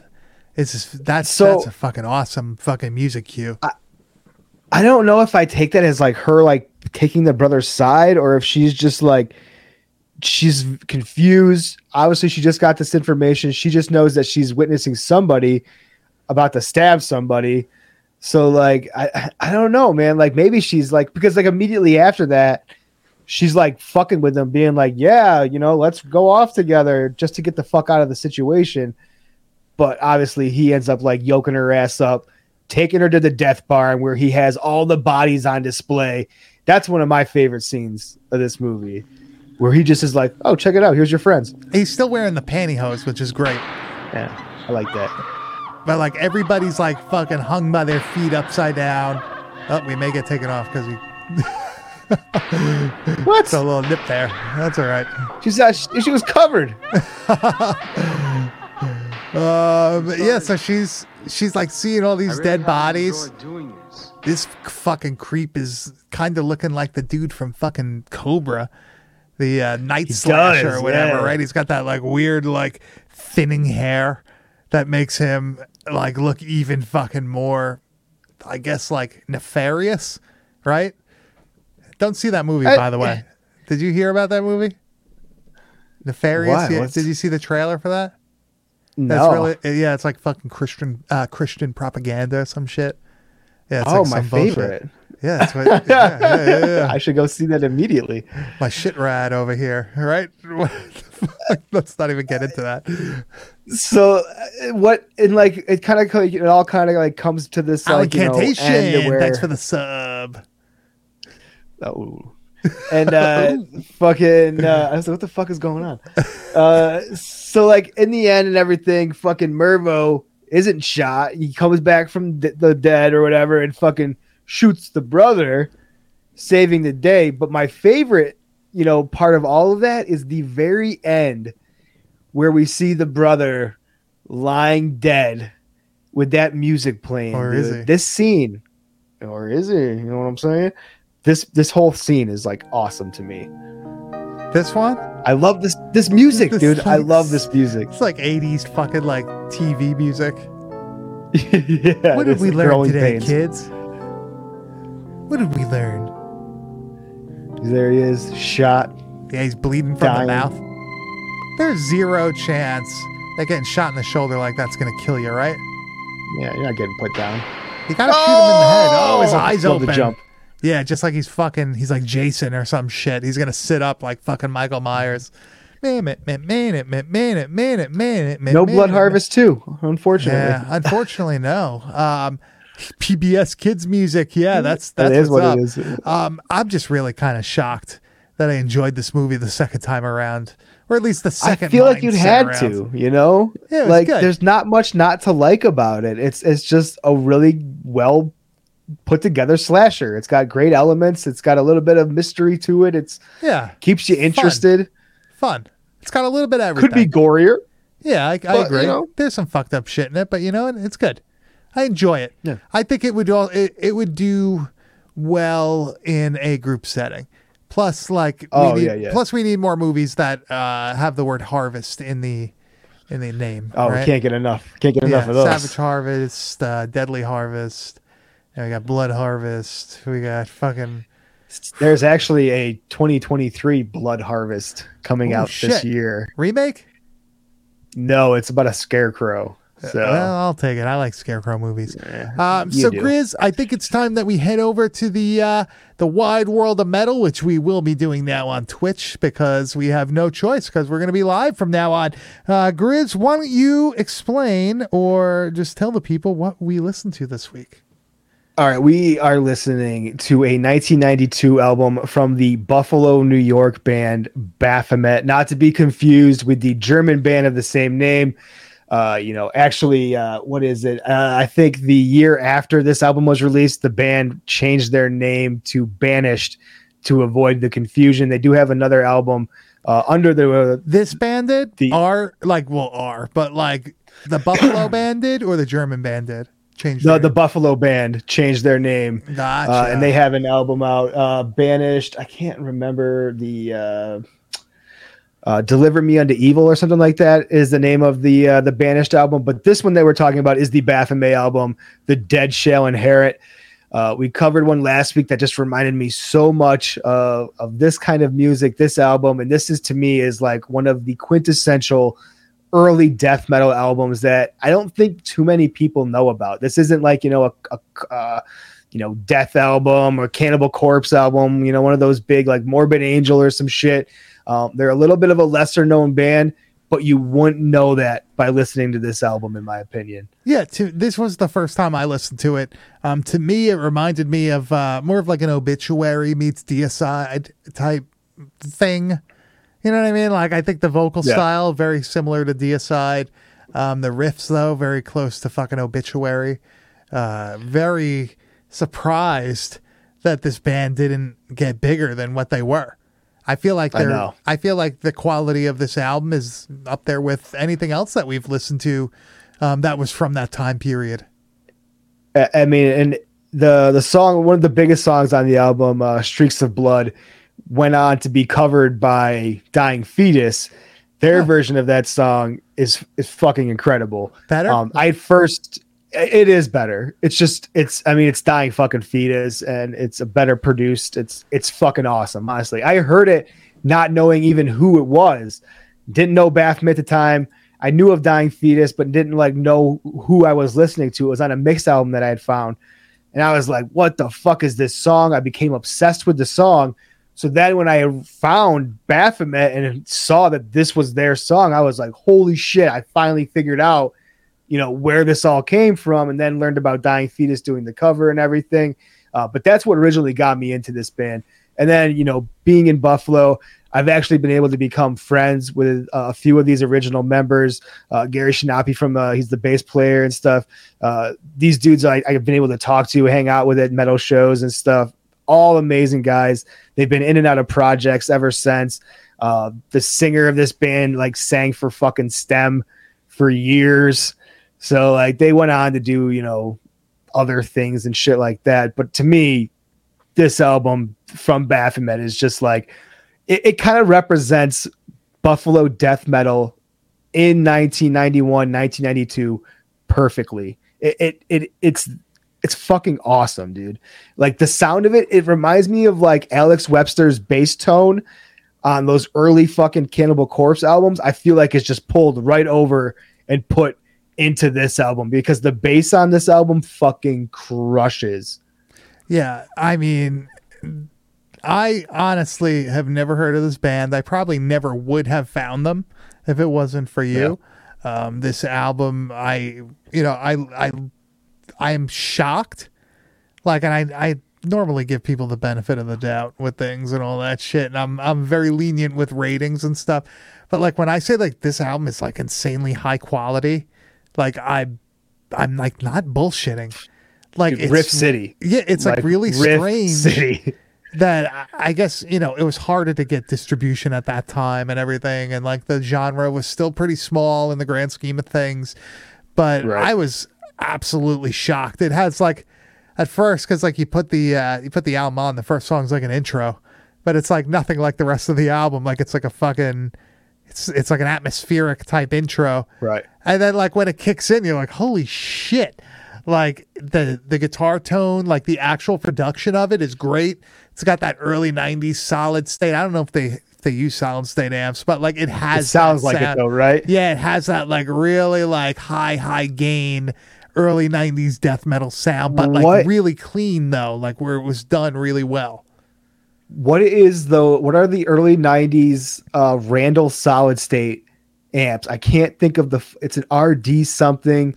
Speaker 1: This is that's
Speaker 2: So-
Speaker 1: that's a fucking awesome fucking music cue.
Speaker 2: I don't know if I take that as like her like taking the brother's side or if she's just like she's confused. Obviously, she just got this information. She just knows that she's witnessing somebody about to stab somebody. So like I I- I don't know, man. Like maybe she's like because like immediately after that, she's like fucking with them, being like, Yeah, you know, let's go off together just to get the fuck out of the situation. But obviously he ends up like yoking her ass up, taking her to the death barn where he has all the bodies on display. That's one of my favorite scenes of this movie. Where he just is like, Oh, check it out, here's your friends.
Speaker 1: He's still wearing the pantyhose, which is great.
Speaker 2: Yeah, I like that.
Speaker 1: But like everybody's like fucking hung by their feet upside down. Oh, we may get taken off because we
Speaker 2: What?
Speaker 1: it's a little nip there. That's all right.
Speaker 2: She's uh, she, she was covered.
Speaker 1: But yeah, so she's she's like seeing all these dead bodies.
Speaker 4: Doing this.
Speaker 1: This fucking creep is kind of looking like the dude from fucking Cobra, the uh, Night
Speaker 2: He
Speaker 1: Slasher
Speaker 2: does,
Speaker 1: or whatever,
Speaker 2: yeah.
Speaker 1: right? He's got that like weird like thinning hair that makes him like look even fucking more, I guess like nefarious, right? Don't see that movie
Speaker 2: I-
Speaker 1: by the way. Did you hear about that movie? Nefarious. Yeah, Did you see the trailer for that? That's
Speaker 2: No.
Speaker 1: really yeah. It's like fucking Christian uh, Christian propaganda or some shit. Yeah, it's
Speaker 2: oh,
Speaker 1: like
Speaker 2: my
Speaker 1: some bullshit.
Speaker 2: favorite.
Speaker 1: Yeah, that's what. yeah, yeah, yeah, yeah.
Speaker 2: I should go see that immediately.
Speaker 1: My shit rad over here, right? What the fuck? Let's not even get into that.
Speaker 2: So uh, what? And like it kind of it all kind of like comes to this like you know, end where
Speaker 1: Thanks for the sub.
Speaker 2: Oh. And uh fucking uh I was like, what the fuck is going on? Uh so like in the end and everything, fucking Mervo isn't shot. He comes back from the, the dead or whatever and fucking shoots the brother, saving the day. But my favorite, you know, part of all of that is the very end where we see the brother lying dead with that music playing.
Speaker 1: Or is he?
Speaker 2: This scene, or is he? You know what I'm saying? This this whole scene is like awesome to me.
Speaker 1: This one,
Speaker 2: I love this this music,
Speaker 1: This
Speaker 2: dude. I love this music.
Speaker 1: it's like '80s fucking like TV music.
Speaker 2: yeah,
Speaker 1: What did we learn today,
Speaker 2: Pains.
Speaker 1: kids? What did we learn?
Speaker 2: There he is, shot.
Speaker 1: Yeah, he's bleeding from
Speaker 2: Dying.
Speaker 1: the mouth. There's zero chance that getting shot in the shoulder like that's gonna kill you, right?
Speaker 2: Yeah, you're not getting put down.
Speaker 1: You gotta shoot him in the head. Oh, his oh, eyes
Speaker 2: Love the
Speaker 1: open.
Speaker 2: jump.
Speaker 1: Yeah, just like he's fucking, he's like Jason or some shit. He's gonna sit up like fucking Michael Myers. Man, it, man, it, man, it, man, it, man, it, man, it, man.
Speaker 2: No man, blood man, harvest man. too, unfortunately.
Speaker 1: Yeah, unfortunately, no. Um, PBS Kids music. Yeah, that's that's
Speaker 2: that is what
Speaker 1: up.
Speaker 2: it is.
Speaker 1: Um, I'm just really kind of shocked that I enjoyed this movie the second time around, or at least the second.
Speaker 2: I feel like you had
Speaker 1: around.
Speaker 2: to, you know,
Speaker 1: yeah,
Speaker 2: like
Speaker 1: good.
Speaker 2: there's not much not to like about it. It's it's just a really well put together slasher. It's got great elements. It's got a little bit of mystery to it. It's
Speaker 1: Yeah,
Speaker 2: keeps you interested.
Speaker 1: fun. It's got a little bit of everything.
Speaker 2: Could be gorier.
Speaker 1: Yeah, I, I agree.
Speaker 2: you know-
Speaker 1: There's some fucked up shit in it, but you know, it's good. I enjoy it.
Speaker 2: Yeah.
Speaker 1: I think it would all it, it would do well in a group setting. Plus, like,
Speaker 2: Oh,
Speaker 1: we need,
Speaker 2: yeah, yeah.
Speaker 1: plus we need more movies that uh, have the word harvest in the in the name.
Speaker 2: Oh,
Speaker 1: right?
Speaker 2: we can't get enough. Can't get
Speaker 1: yeah,
Speaker 2: enough of those.
Speaker 1: Savage Harvest, uh, Deadly Harvest. Yeah, we got Blood Harvest. We got fucking.
Speaker 2: There's actually a 2023 Blood Harvest coming
Speaker 1: Oh,
Speaker 2: out this year.
Speaker 1: Remake?
Speaker 2: No, it's about a scarecrow. So
Speaker 1: Well, I'll take it. I like Scarecrow movies.
Speaker 2: eh,
Speaker 1: Um, so,
Speaker 2: do.
Speaker 1: Grizz, I think it's time that we head over to the uh, the wide world of metal, which we will be doing now on Twitch because we have no choice because we're going to be live from now on. Uh, Grizz, why don't you explain or just tell the people what we listened to this week?
Speaker 2: All right, we are listening to a 1992 album from the Buffalo, New York band Baphomet, not to be confused with the German band of the same name. Uh, you know, actually, uh, what is it? Uh, I think the year after this album was released, the band changed their name to Banished to avoid the confusion. They do have another album uh, under the
Speaker 1: This band did?
Speaker 2: The-
Speaker 1: R, like, well, R, but like the Buffalo band did or the German band did? Change
Speaker 2: the, the Buffalo band changed their name.
Speaker 1: Gotcha.
Speaker 2: uh, and they have an album out uh banished i can't remember the uh uh, Deliver Me Unto Evil or something like that is the name of the uh, the Banished album, but this one they were talking about is the Baphomet album, The Dead Shall Inherit. Uh, we covered one last week that just reminded me so much of, of this kind of music, this album, and this is to me is like one of the quintessential early death metal albums that I don't think too many people know about. This isn't like you know a, a uh, you know Death album or Cannibal Corpse album, you know one of those big like Morbid Angel or some shit. Um, they're a little bit of a lesser known band, but you wouldn't know that by listening to this album, in my opinion.
Speaker 1: Yeah, to, this was the first time I listened to it. Um, to me, it reminded me of uh, more of like an obituary meets deicide type thing. You know what I mean? Like I think the vocal
Speaker 2: Yeah.
Speaker 1: style very similar to deicide. Um, the riffs though very close to fucking obituary. Uh, very surprised that this band didn't get bigger than what they were. I feel like they're.
Speaker 2: know.
Speaker 1: I feel like the quality of this album is up there with anything else that we've listened to. Um, that was from that time period.
Speaker 2: I I mean, and the the song, one of the biggest songs on the album, uh, "Streaks of Blood," went on to be covered by Dying Fetus. Their
Speaker 1: Oh.
Speaker 2: version of that song is is fucking incredible.
Speaker 1: Better?
Speaker 2: Um, I first, it is better. It's just, it's. I mean, it's Dying fucking Fetus, and it's a better produced. It's it's fucking awesome. Honestly, I heard it not knowing even who it was. Didn't know Baphomet at the time. I knew of Dying Fetus, but didn't like know who I was listening to. It was on a mix album that I had found. And I was like, what the fuck is this song? I became obsessed with the song. So then when I found Baphomet and saw that this was their song, I was like, holy shit, I finally figured out, you know, where this all came from and then learned about Dying Fetus doing the cover and everything. Uh, but that's what originally got me into this band. And then, you know, being in Buffalo, I've actually been able to become friends with uh, a few of these original members. Uh, Gary Shinapi from uh, he's the bass player and stuff. Uh, these dudes I, I've been able to talk to, hang out with at metal shows and stuff. All amazing guys. They've been in and out of projects ever since. Uh, the singer of this band like sang for fucking STEM for years. So like they went on to do you know other things and shit like that. But to me, this album from Baphomet is just like it, it kind of represents Buffalo death metal in 1991, 1992 perfectly. It, it it it's it's fucking awesome, dude. Like the sound of it, it reminds me of like Alex Webster's bass tone on those early fucking Cannibal Corpse albums. I feel like it's just pulled right over and put into this album because the bass on this album fucking crushes.
Speaker 1: Yeah, I mean, I honestly have never heard of this band. I probably never would have found them if it wasn't for you. Um, this album, I, you know, I, I, I am shocked. Like, and I, I normally give people the benefit of the doubt with things and all that shit, and I'm, I'm very lenient with ratings and stuff. But like when I say like this album is like insanely high quality, like I, I'm like not bullshitting. Like
Speaker 2: Dude,
Speaker 1: it's
Speaker 2: Riff City.
Speaker 1: yeah, it's like, really
Speaker 2: Riff
Speaker 1: strange
Speaker 2: City.
Speaker 1: that I- I guess you know it was harder to get distribution at that time and everything, and like the genre was still pretty small in the grand scheme of things. But
Speaker 2: Right.
Speaker 1: I was absolutely shocked. It has like at first because like you put the uh, you put the album on, the first song's like an intro, but it's like nothing like the rest of the album. Like it's like a fucking it's it's like an atmospheric type intro.
Speaker 2: Right.
Speaker 1: And then like when it kicks in, you're like, holy shit. Like the the guitar tone, like the actual production of it is great. It's got that early '90s solid state. I don't know if they if they use solid state amps, but like it
Speaker 2: It
Speaker 1: has.
Speaker 2: sounds
Speaker 1: that
Speaker 2: like
Speaker 1: sound.
Speaker 2: it though, right?
Speaker 1: Yeah, it has that like really like high high gain early '90s death metal sound, but like
Speaker 2: What-
Speaker 1: really clean though, like where it was done really well.
Speaker 2: What is though? What are the early '90s uh, Randall solid state amps? I can't think of the. It's an RD something.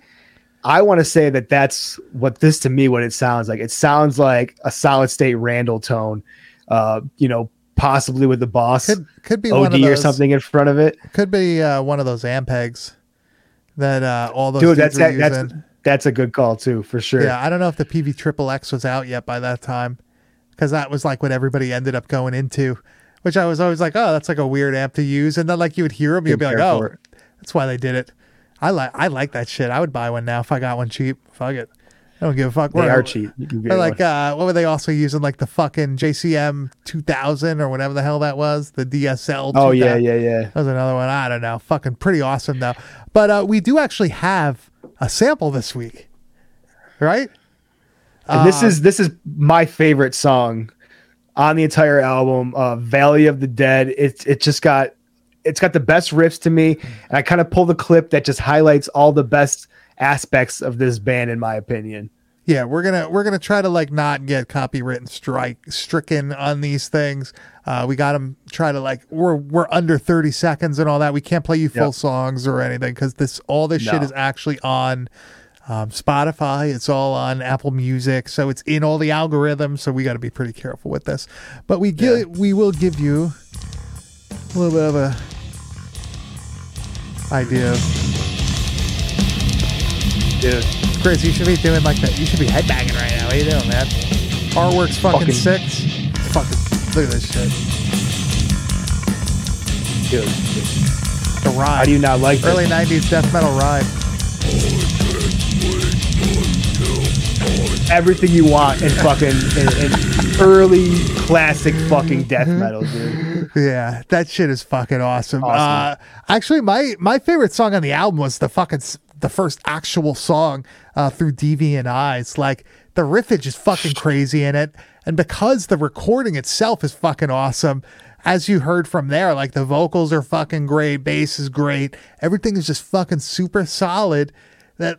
Speaker 2: I want to say that that's what this to me what it sounds like. It sounds like a solid state Randall tone. Uh, you know, possibly with the boss
Speaker 1: Could could be one
Speaker 2: OD
Speaker 1: of
Speaker 2: or something in front of it.
Speaker 1: Could be uh, one of those Ampegs that uh, all those
Speaker 2: Dude,
Speaker 1: dudes
Speaker 2: that's that, that's. That's a good call too, for sure.
Speaker 1: Yeah, I don't know if the Peavey Triple X was out yet by that time, because that was like what everybody ended up going into. Which I was always like, oh, that's like a weird amp to use, and then like you would hear them, you'd be like, oh, that's why they did it. I like I like that shit. I would buy one now if I got one cheap. Fuck it, I don't give a fuck.
Speaker 2: They
Speaker 1: We're-
Speaker 2: are cheap.
Speaker 1: Like uh, what were they also using? Like the fucking JCM 2000 or whatever the hell that was, the DSL.
Speaker 2: oh yeah, yeah, yeah.
Speaker 1: That was another one. I don't know. Fucking pretty awesome though. But uh, we do actually have a sample this week, right?
Speaker 2: And this
Speaker 1: Uh,
Speaker 2: is this is my favorite song on the entire album, uh, Valley of the Dead. It's it just got it's got the best riffs to me, and I kind of pull the clip that just highlights all the best aspects of this band, in my opinion.
Speaker 1: Yeah, we're gonna we're gonna try to like not get copyright strike stricken on these things. Uh, we got them try to like we're we're under thirty seconds and all that. We can't play you full
Speaker 2: Yep.
Speaker 1: songs or anything because this all this shit is actually on um, Spotify. It's all on Apple Music, so it's in all the algorithms. So we got to be pretty careful with this. But we give we will give you a little bit of a idea. of
Speaker 2: Dude,
Speaker 1: Chris, you should be doing like that. You should be headbanging right now. What are you doing, man? Artwork's fucking,
Speaker 2: Fucking-
Speaker 1: six. Fucking look at this shit.
Speaker 2: dude,
Speaker 1: The ride.
Speaker 2: how do you not like it.
Speaker 1: Early
Speaker 2: this?
Speaker 1: '90s death metal ride.
Speaker 2: everything you want in fucking in, in early classic fucking death metal, dude?
Speaker 1: Yeah, that shit is fucking awesome. Uh, actually, my my favorite song on the album was the fucking the first actual song uh, through Deviant Eyes. Like the riffage is fucking crazy in it, and because the recording itself is fucking awesome. As you heard from there, like the vocals are fucking great, bass is great, everything is just fucking super solid. That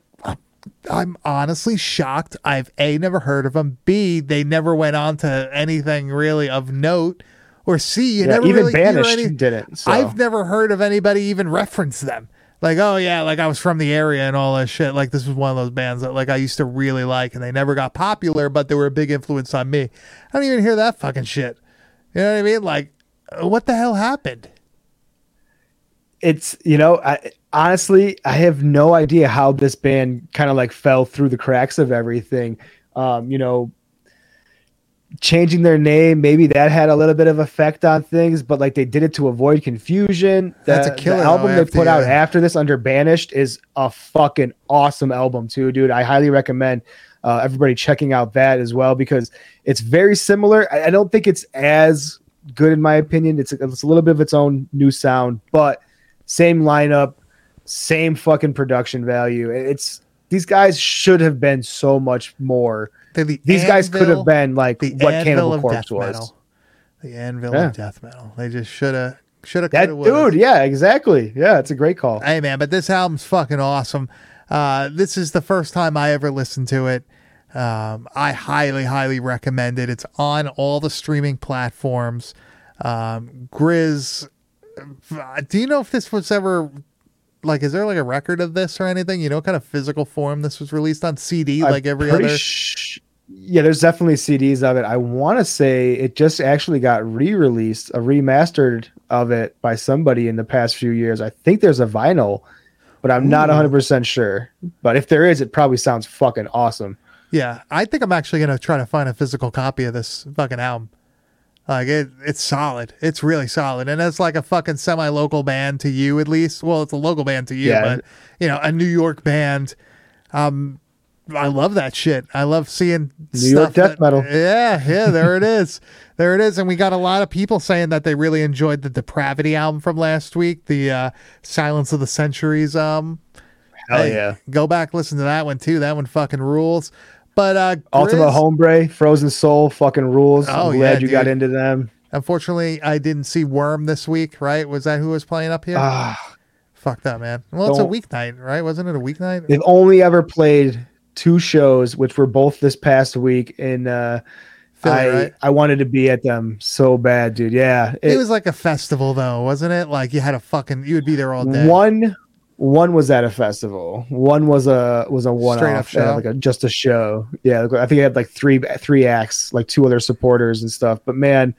Speaker 1: I'm honestly shocked. I've A, never heard of them. B, they never went on to anything really of note. Or C, you
Speaker 2: Yeah,
Speaker 1: never
Speaker 2: even
Speaker 1: really
Speaker 2: Banished
Speaker 1: any-
Speaker 2: didn't, so.
Speaker 1: I've never heard of anybody even reference them. Like, oh yeah, like I was from the area and all that shit. Like this was one of those bands that like I used to really like, and they never got popular, but they were a big influence on me. I don't even hear that fucking shit. You know what I mean? Like, uh, what the hell happened?
Speaker 2: it's you know I, honestly i have no idea how this band kind of like fell through the cracks of everything um you know changing their name maybe that had a little bit of effect on things but like they did it to avoid confusion
Speaker 1: That's a killer,
Speaker 2: the album they put out
Speaker 1: you-
Speaker 2: after this under banished is a fucking awesome album too dude i highly recommend uh, everybody checking out that as well because it's very similar I, I don't think it's as good in my opinion it's, it's a little bit of its own new sound but same lineup, same fucking production value. It's these guys should have been so much more.
Speaker 1: The
Speaker 2: These guys could have been like what Cannibal
Speaker 1: of
Speaker 2: Corpse was.
Speaker 1: metal. The anvil
Speaker 2: Yeah.
Speaker 1: of death metal. They just should have, should have,
Speaker 2: That dude, yeah, exactly. Yeah, it's a great call.
Speaker 1: Hey man, but this album's fucking awesome. Uh, this is the first time I ever listened to it. Um, I highly, highly recommend it. It's on all the streaming platforms. Um, Grizz, uh, do you know if this was ever like? Is there like a record of this or anything? You know, what kind of physical form this was released on CD,
Speaker 2: I'm
Speaker 1: like every other.
Speaker 2: sh- yeah, there's definitely CDs of it. I want to say it just actually got re-released, a remastered of it by somebody in the past few years. I think there's a vinyl, but I'm not 100% sure. But if there is, it probably sounds fucking awesome.
Speaker 1: Yeah, I think I'm actually gonna try to find a physical copy of this fucking album. Like it, it's solid. It's really solid, and it's like a fucking semi-local band to you, at least. Well, it's a local band to you,
Speaker 2: Yeah.
Speaker 1: but you know, a New York band. Um, I love that shit. I love seeing
Speaker 2: New York death
Speaker 1: that-
Speaker 2: metal.
Speaker 1: Yeah, yeah, there it is. There it is, and we got a lot of people saying that they really enjoyed the Depravity album from last week, the uh, Silence of the Centuries um
Speaker 2: Hell yeah.
Speaker 1: Go back, listen to that one too. That one fucking rules. But uh,
Speaker 2: Ultima
Speaker 1: Grizz-
Speaker 2: Hombre, Frozen Soul, fucking rules.
Speaker 1: Oh,
Speaker 2: I'm glad
Speaker 1: yeah,
Speaker 2: you got into them.
Speaker 1: Unfortunately, I didn't see Worm this week. Right? Was that who was playing up here?
Speaker 2: Ah,
Speaker 1: Fuck that, man. Well, it's a weeknight, right? Wasn't it a weeknight?
Speaker 2: they've only ever played two shows, which were both this past week, and uh,
Speaker 1: Philly,
Speaker 2: I
Speaker 1: right?
Speaker 2: I wanted to be at them so bad, dude. Yeah,
Speaker 1: It, was like a festival, though, wasn't it? Like you had a fucking, you would be there all day.
Speaker 2: one. One was at a festival. One was a was a one
Speaker 1: Straight
Speaker 2: off,
Speaker 1: show?
Speaker 2: like a, just a show. Yeah, I think I had like three three acts, like two other supporters and stuff. But man,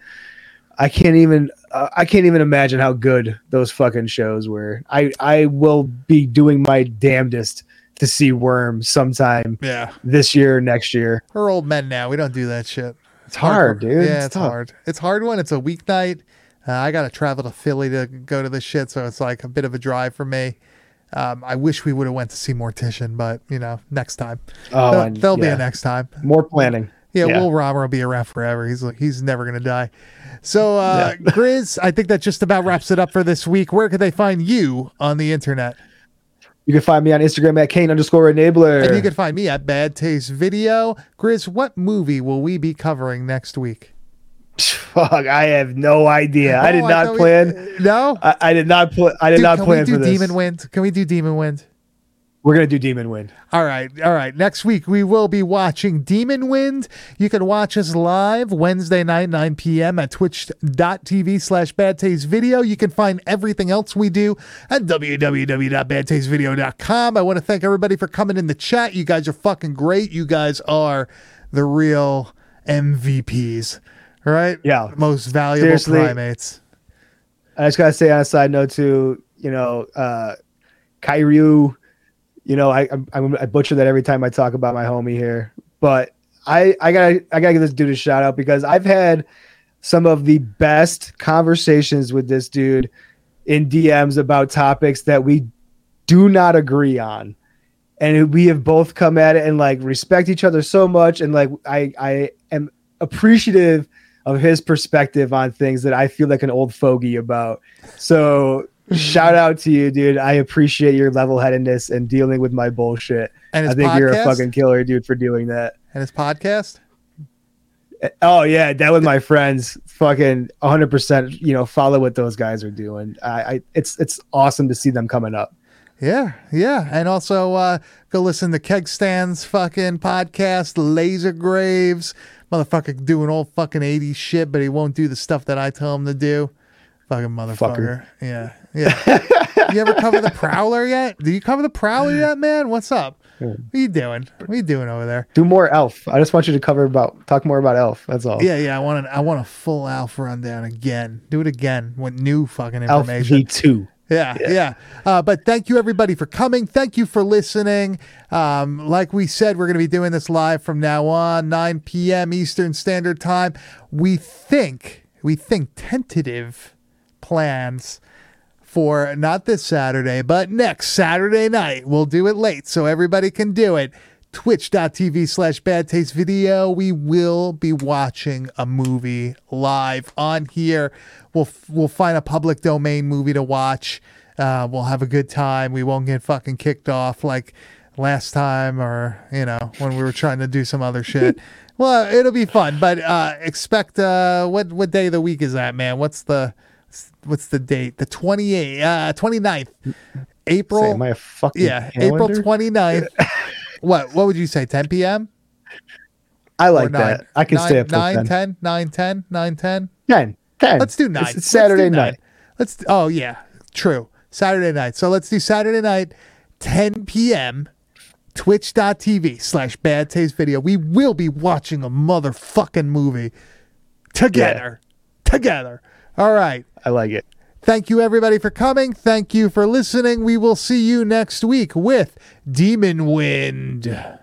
Speaker 2: I can't even uh, I can't even imagine how good those fucking shows were. I I will be doing my damnedest to see Worm sometime
Speaker 1: Yeah,
Speaker 2: this year next year.
Speaker 1: we're old men now. We don't do that shit.
Speaker 2: It's hard,
Speaker 1: for-
Speaker 2: dude.
Speaker 1: Yeah,
Speaker 2: It's
Speaker 1: it's, hard. It's hard when it's a weeknight. Uh, I got to travel to Philly to go to this shit, so it's like a bit of a drive for me. Um, I wish we would have went to see Mortician, but you know, next time.
Speaker 2: Oh,
Speaker 1: There'll,
Speaker 2: and-
Speaker 1: there'll be a next time.
Speaker 2: More planning.
Speaker 1: Yeah,
Speaker 2: Yeah.
Speaker 1: Will Rahmer will be around forever. He's he's never gonna die. So, uh, Grizz, I think that just about wraps it up for this week. Where could they find you on the internet?
Speaker 2: You can find me on Instagram at Kane underscore enabler.
Speaker 1: And you can find me at Bad Taste Video. Grizz, what movie will we be covering next week?
Speaker 2: Fuck, I have no idea. I
Speaker 1: Oh,
Speaker 2: did not
Speaker 1: we-
Speaker 2: plan.
Speaker 1: No,
Speaker 2: I, I did not put. I did
Speaker 1: Dude,
Speaker 2: not
Speaker 1: can
Speaker 2: plan
Speaker 1: we do
Speaker 2: for this.
Speaker 1: Demon Wind? Can we do Demon Wind?
Speaker 2: We're gonna do Demon Wind.
Speaker 1: All right, all right. Next week we will be watching Demon Wind. You can watch us live Wednesday night, 9 p.m. at twitch.tv slash bad taste video. You can find everything else we do at www.badtastevideo.com. I want to thank everybody for coming in the chat. You guys are fucking great. You guys are the real MVPs, right?
Speaker 2: Yeah.
Speaker 1: Most valuable
Speaker 2: Seriously.
Speaker 1: primates.
Speaker 2: I just gotta say on a side note too. You know, uh, Kyryu. You know, I, I I butcher that every time I talk about my homie here, but I I gotta I gotta give this dude a shout out because I've had some of the best conversations with this dude in DMs about topics that we do not agree on. And we have both come at it and like respect each other so much. And like, I, I am appreciative of his perspective on things that I feel like an old fogey about. So shout out to you, dude. I appreciate your level headedness and dealing with my bullshit.
Speaker 1: And
Speaker 2: I think you're a fucking killer, dude, for doing that.
Speaker 1: And his podcast?
Speaker 2: Oh yeah, that with my friends, fucking 100. percent You know, follow what those guys are doing. I, I, it's it's awesome to see them coming up.
Speaker 1: Yeah, yeah. And also uh go listen to Keg Stand's fucking podcast, Laser Graves. Motherfucker doing old fucking 80s shit, but he won't do the stuff that I tell him to do. Fucking motherfucker. Yeah. Yeah. you ever cover the Prowler yet? Do you cover the Prowler yet, man? What's up? What are you doing? What are you doing over there?
Speaker 2: Do more Elf. I just want you to cover about talk more about Elf. That's all.
Speaker 1: Yeah, yeah. I want an, I want a full Alf rundown again. Do it again with new fucking
Speaker 2: Elf
Speaker 1: information.
Speaker 2: V two.
Speaker 1: Yeah, yeah. Uh, but thank you everybody for coming. Thank you for listening. Um, like we said, we're going to be doing this live from now on, 9 p.m. Eastern Standard Time. We think, we think tentative plans for not this Saturday, but next Saturday night. We'll do it late so everybody can do it. Twitch.tv slash bad taste video. We will be watching a movie live on here. We'll we'll find a public domain movie to watch. Uh, we'll have a good time. We won't get fucking kicked off like last time or, you know, when we were trying to do some other shit. well, it'll be fun, but uh, expect uh, what what day of the week is that, man? What's the what's the date? The 28th, uh 29th. April
Speaker 2: Say, am I a fucking
Speaker 1: yeah, April
Speaker 2: calendar?
Speaker 1: 29th. what what would you say? 10 p.m.
Speaker 2: I like
Speaker 1: nine?
Speaker 2: that. I can
Speaker 1: Nine-
Speaker 2: stay up till
Speaker 1: 9,
Speaker 2: 10.
Speaker 1: 10, 9, 10, 9, 10.
Speaker 2: 10. 10.
Speaker 1: Let's do 9.
Speaker 2: It's,
Speaker 1: Let's
Speaker 2: Saturday
Speaker 1: do
Speaker 2: night.
Speaker 1: nine. Let's oh yeah, true. Saturday night. So let's do Saturday night, 10 p.m. Twitch.tv slash bad taste video. We will be watching a motherfucking movie together. Together. All right.
Speaker 2: I like it.
Speaker 1: Thank you, everybody, for coming. Thank you for listening. We will see you next week with Demon Wind.